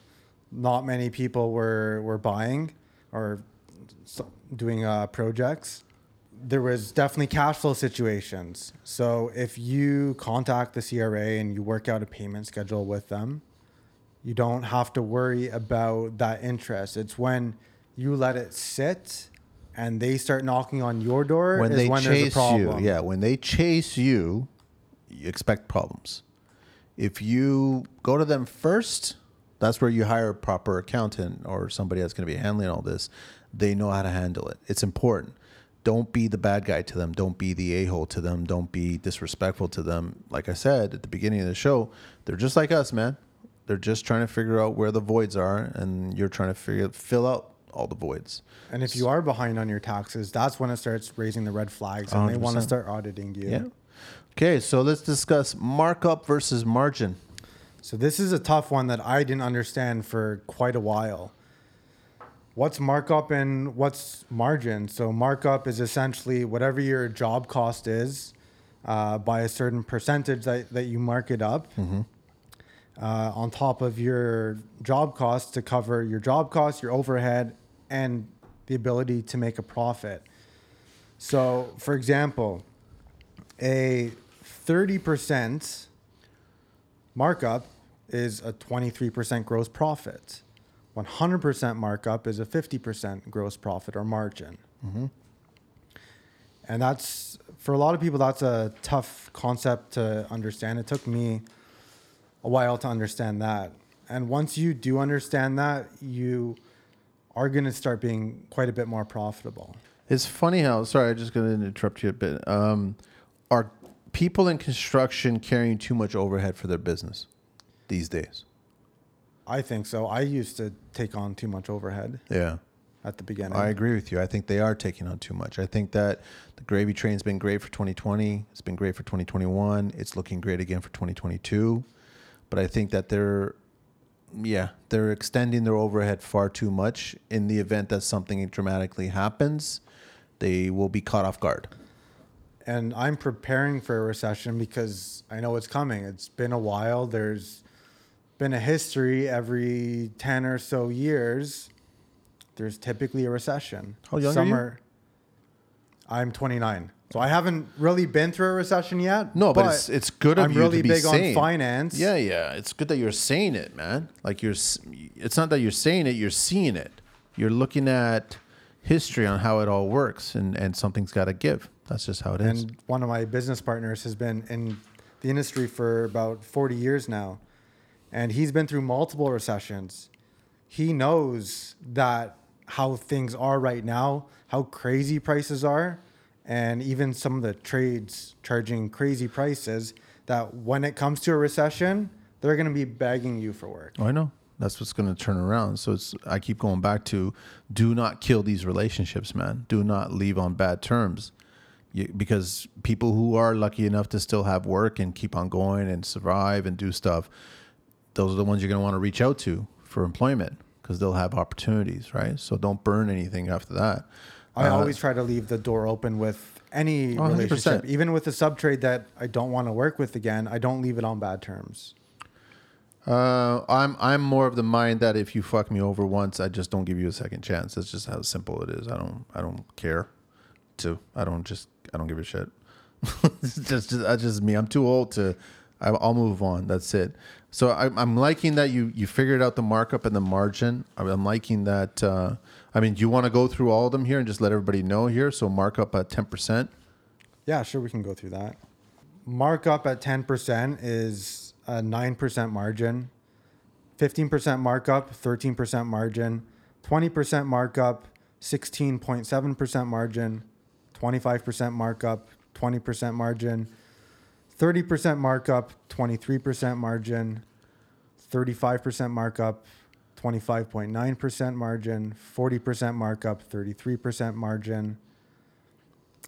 not many people were were buying or doing uh, projects. There was definitely cash flow situations. So if you contact the CRA and you work out a payment schedule with them, you don't have to worry about that interest. It's when you let it sit and they start knocking on your door when is they when there's a chase problem. you, yeah, when they chase you, you expect problems. If you go to them first, that's where you hire a proper accountant or somebody that's going to be handling all this. They know how to handle it. It's important. Don't be the bad guy to them. Don't be the a hole to them. Don't be disrespectful to them. Like I said at the beginning of the show, they're just like us, man. They're just trying to figure out where the voids are, and you're trying to figure fill out all the voids. And if you are behind on your taxes, that's when it starts raising the red flags and they want to start auditing you. Yeah. Okay, so let's discuss markup versus margin. So this is a tough one that I didn't understand for quite a while. What's markup and what's margin? So markup is essentially whatever your job cost is uh, by a certain percentage that, that you mark it up uh, on top of your job costs to cover your job costs, your overhead, and the ability to make a profit. So, for example, a 30% markup is a 23% gross profit. 100% markup is a 50% gross profit or margin. And that's, for a lot of people, that's a tough concept to understand. It took me a while to understand that. And once you do understand that, you are going to start being quite a bit more profitable. It's funny how. Sorry, I'm just going to interrupt you a bit. Um, are people in construction carrying too much overhead for their business these days? I think so. I used to take on too much overhead Yeah, at the beginning. I agree with you. I think they are taking on too much. I think that the gravy train's been great for 2020. It's been great for 2021. It's looking great again for 2022. But I think that they're, yeah, they're extending their overhead far too much. In the event that something dramatically happens, they will be caught off guard. and I'm preparing for a recession because I know it's coming. It's been a while. There's been a history every 10 or so years. There's typically a recession. How young are you? I'm 29. So I haven't really been through a recession yet. No, but, it's it's good of I'm you really to be big saying. on finance. Yeah, yeah. It's good that you're saying it, man. Like you're. It's not that you're saying it. You're seeing it. You're looking at history on how it all works, and and something's got to give. That's just how it is. And one of my business partners has been in the industry for about 40 years now. And he's been through multiple recessions. He knows that how things are right now, how crazy prices are, and even some of the trades charging crazy prices, that when it comes to a recession, they're going to be begging you for work. Oh, I know. That's what's going to turn around. So it's. I keep going back to, do not kill these relationships, man. Do not leave on bad terms, you, because people who are lucky enough to still have work and keep on going and survive and do stuff, those are the ones you're going to want to reach out to for employment because they'll have opportunities, right? So don't burn anything after that. I Uh, always try to leave the door open with any Oh, 100%. relationship, even with a sub trade that I don't want to work with again. I don't leave it on bad terms. Uh, I'm I'm more of the mind that if you fuck me over once, I just don't give you a second chance. That's just how simple it is. I don't I don't care. To I don't just I don't give a shit. it's just, just that's just me. I'm too old to. I, I'll move on. That's it. So I, I'm liking that you you figured out the markup and the margin. I'm I'm liking that. Uh, I mean, do you want to go through all of them here and just let everybody know here? So markup at ten percent. Yeah, sure, we can go through that. Markup at 10% is a 9% margin, 15% markup, 13% margin, 20% markup, 16.7% margin, 25% markup, 20% margin, 30% markup, 23% margin, 35% markup, 25.9% margin, 40% markup, 33% margin.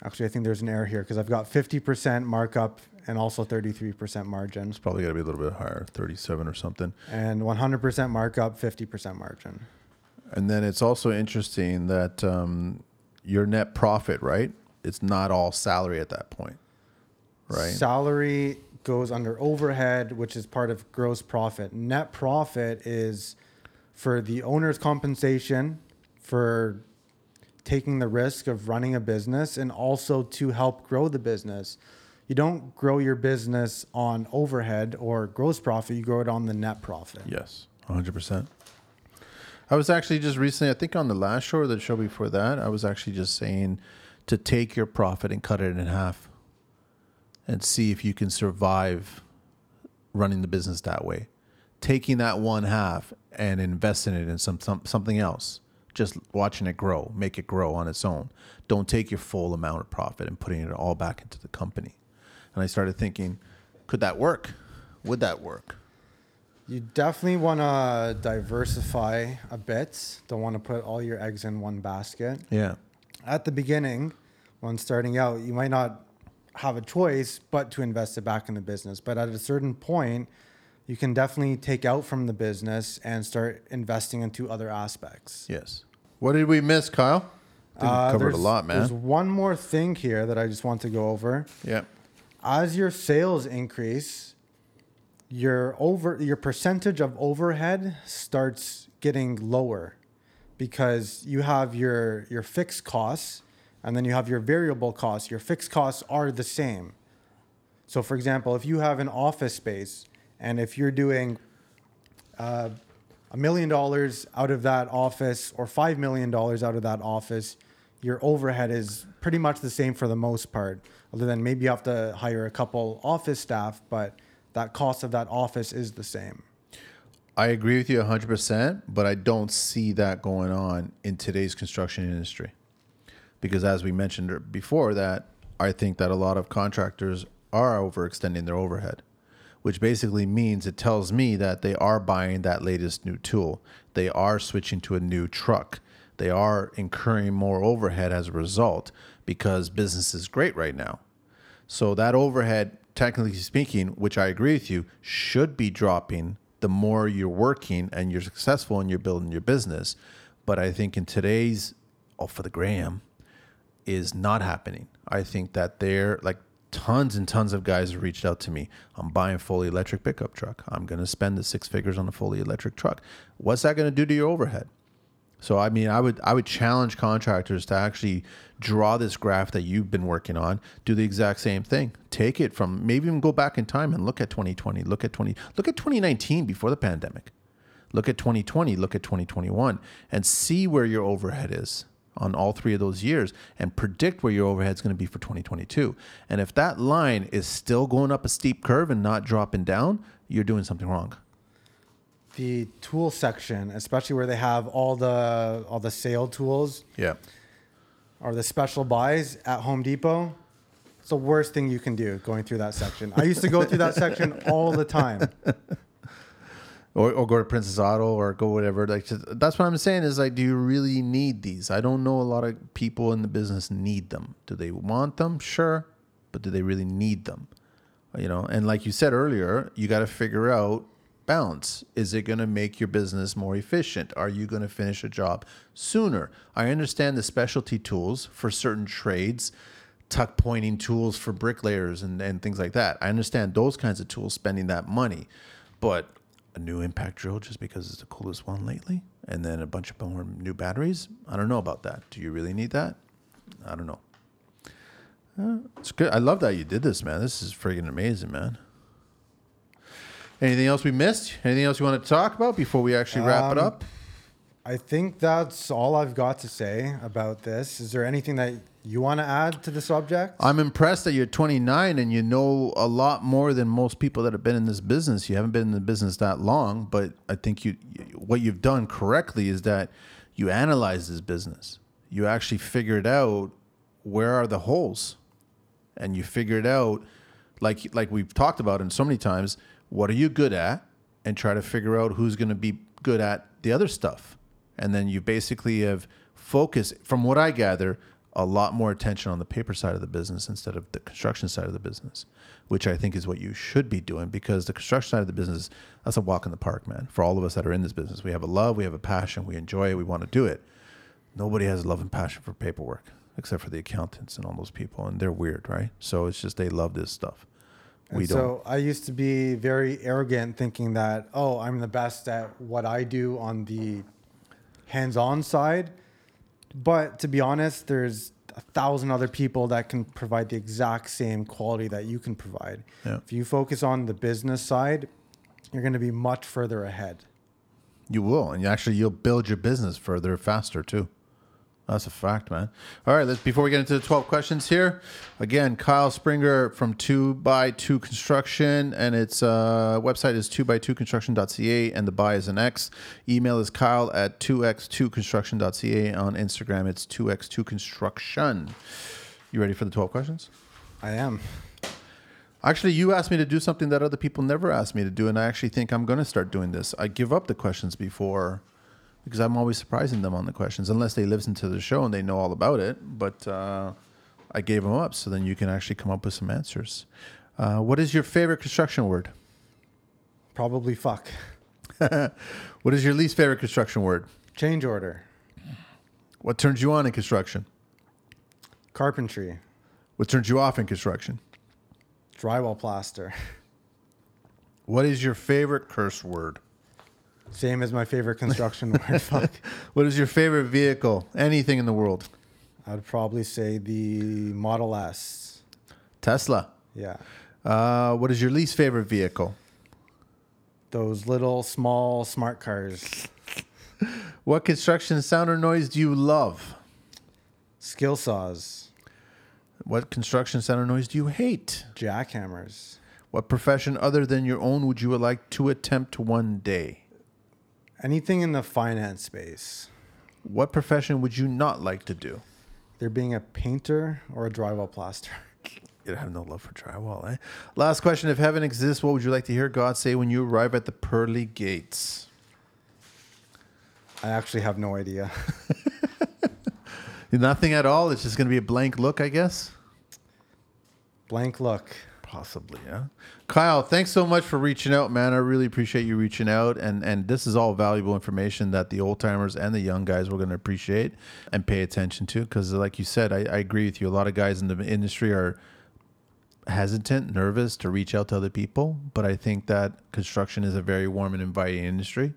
Actually, I think there's an error here because I've got 50% markup and also 33% margin, It's probably got to be a little bit higher, 37 or something. and 100% markup, 50% margin. And then it's also interesting that um, your net profit, right? It's not all salary at that point, right? Salary goes under overhead, which is part of gross profit. Net profit is for the owner's compensation for taking the risk of running a business and also to help grow the business. You don't grow your business on overhead or gross profit, you grow it on the net profit. Yes, 100%. I was actually just recently, I think on the last show or the show before that, I was actually just saying to take your profit and cut it in half and see if you can survive running the business that way. Taking that one half and investing it in some, some something else. Just watching it grow, make it grow on its own. Don't take your full amount of profit and putting it all back into the company. And I started thinking, could that work? Would that work? You definitely want to diversify a bit. Don't want to put all your eggs in one basket. Yeah. At the beginning, when starting out, you might not have a choice but to invest it back in the business. But at a certain point, you can definitely take out from the business and start investing into other aspects. Yes. What did we miss, Kyle? I think we Uh, covered a lot, man. There's one more thing here that I just want to go over. Yeah. As your sales increase, your over your percentage of overhead starts getting lower because you have your your fixed costs and then you have your variable costs. Your fixed costs are the same. So for example, if you have an office space and if you're doing uh, a million dollars out of that office or five million dollars out of that office, your overhead is pretty much the same for the most part, other than maybe you have to hire a couple office staff, but that cost of that office is the same. I agree with you 100%, but I don't see that going on in today's construction industry. Because as we mentioned before that, I think that a lot of contractors are overextending their overhead, which basically means it tells me that they are buying that latest new tool. They are switching to a new truck. They are incurring more overhead as a result because business is great right now. So that overhead, technically speaking, which I agree with you, should be dropping the more you're working and you're successful and you're building your business. But I think in today's, oh, for the gram, is not happening. I think that they're like tons and tons of guys have reached out to me. I'm buying a fully electric pickup truck. I'm going to spend the six figures on a fully electric truck. What's that going to do to your overhead? So I mean, I would I would challenge contractors to actually draw this graph that you've been working on, do the exact same thing. Take it from maybe even go back in time and look at 2020, look at 20, look at 2019 before the pandemic. Look at 2020, look at 2021 and see where your overhead is on all three of those years and predict where your overhead is going to be for 2022. And if that line is still going up a steep curve and not dropping down, you're doing something wrong. The tool section, especially where they have all the all the sale tools Yeah. or the special buys at Home Depot, it's the worst thing you can do going through that section. I used to go through that section all the time. or, or go to Princess Auto or go whatever. Like that's what I'm saying is like, do you really need these? I don't know a lot of people in the business need them. Do they want them? Sure, but do they really need them? You know, and like you said earlier, you got to figure out balance. Is it going to make your business more efficient? Are you going to finish a job sooner? I understand the specialty tools for certain trades, tuck pointing tools for bricklayers and, and things like that. I understand those kinds of tools spending that money, but a new impact drill just because it's the coolest one lately, and then a bunch of more new batteries. I don't know about that. Do you really need that? I don't know. Uh, it's good. I love that you did this, man. This is friggin' amazing, man. Anything else we missed? Anything else you want to talk about before we actually wrap it Um, up? I think that's all I've got to say about this. Is there anything that you want to add to the subject? I'm impressed that you're 29 and you know a lot more than most people that have been in this business. You haven't been in the business that long, but I think you what you've done correctly is that you analyze this business. You actually figured out where are the holes, and you figured out like like we've talked about in so many times. What are you good at, and try to figure out who's going to be good at the other stuff. And then you basically have focused, from what I gather, a lot more attention on the paper side of the business instead of the construction side of the business, which I think is what you should be doing because the construction side of the business, that's a walk in the park, man. For all of us that are in this business, we have a love, we have a passion, we enjoy it, we want to do it. Nobody has a love and passion for paperwork except for the accountants and all those people, and they're weird, right? So it's just they love this stuff. We don't. So I used to be very arrogant, thinking that oh, I'm the best at what I do on the hands-on side. But to be honest, there's a thousand other people that can provide the exact same quality that you can provide. Yeah. If you focus on the business side, you're going to be much further ahead. You will, and you actually you'll build your business further faster too. That's a fact, man. All right, let's before we get into the 12 questions here. Again, Kyle Springer from 2 by 2 Construction and its uh, website is 2 by 2 construction.ca and the buy is an X. Email is Kyle at 2x2construction.ca. On Instagram, it's 2x2construction. You ready for the 12 questions? I am. Actually, you asked me to do something that other people never asked me to do, and I actually think I'm going to start doing this. I give up the questions before because I'm always surprising them on the questions, unless they listen to the show and they know all about it. But uh, I gave them up, so then you can actually come up with some answers. Uh, what is your favorite construction word? Probably fuck. what is your least favorite construction word? Change order. What turns you on in construction? Carpentry. What turns you off in construction? Drywall plaster. What is your favorite curse word? Same as my favorite construction word. Fuck. What is your favorite vehicle? Anything in the world? I'd probably say the Model S. Tesla. Yeah. Uh, what is your least favorite vehicle? Those little small smart cars. What construction sound or noise do you love? Skill saws. What construction sound or noise do you hate? Jackhammers. What profession other than your own would you like to attempt one day? Anything in the finance space. What profession would you not like to do? There being a painter or a drywall plaster. You have no love for drywall, eh? Last question. If heaven exists, what would you like to hear God say when you arrive at the pearly gates? I actually have no idea. Nothing at all. It's just going to be a blank look, I guess. Blank look. Possibly, yeah. Kyle, thanks so much for reaching out, man. I really appreciate you reaching out, and and this is all valuable information that the old timers and the young guys were going to appreciate and pay attention to. Because, like you said, I, I agree with you. A lot of guys in the industry are hesitant, nervous to reach out to other people, but I think that construction is a very warm and inviting industry.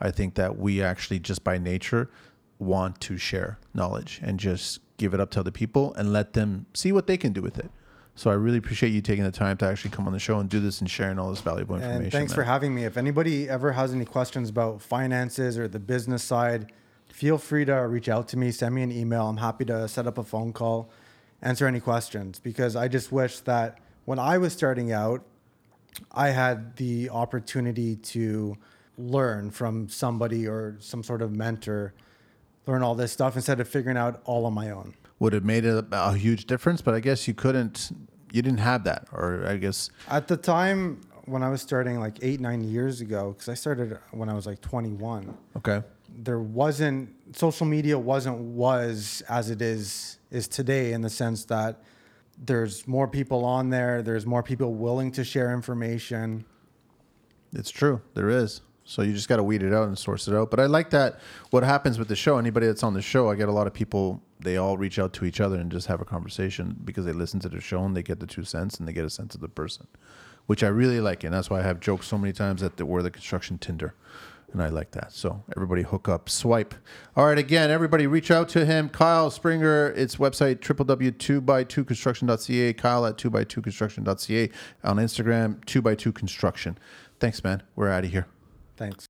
I think that we actually just by nature want to share knowledge and just give it up to other people and let them see what they can do with it. So I really appreciate you taking the time to actually come on the show and do this and sharing all this valuable information. And thanks man. for having me. If anybody ever has any questions about finances or the business side, feel free to reach out to me, send me an email. I'm happy to set up a phone call, answer any questions because I just wish that when I was starting out, I had the opportunity to learn from somebody or some sort of mentor, learn all this stuff instead of figuring out all on my own would have made a, a huge difference. But I guess you couldn't, you didn't have that, or I guess At the time when I was starting, like eight, nine years ago, because I started when I was like 21, okay, there wasn't social media wasn't was as it is is today in the sense that there's more people on there, there's more people willing to share information. it's true. There is. So you just got to weed it out and source it out. But I like that. What happens with the show? Anybody that's on the show, I get a lot of people. They all reach out to each other and just have a conversation because they listen to the show and they get the two cents and they get a sense of the person, which I really like. And that's why I have joked so many times that we're the construction Tinder, and I like that. So everybody hook up, swipe. All right, again, everybody reach out to him, Kyle Springer. It's website www.2by2construction.ca. Kyle at 2by2construction.ca on Instagram, 2by2construction. Thanks, man. We're out of here. Thanks.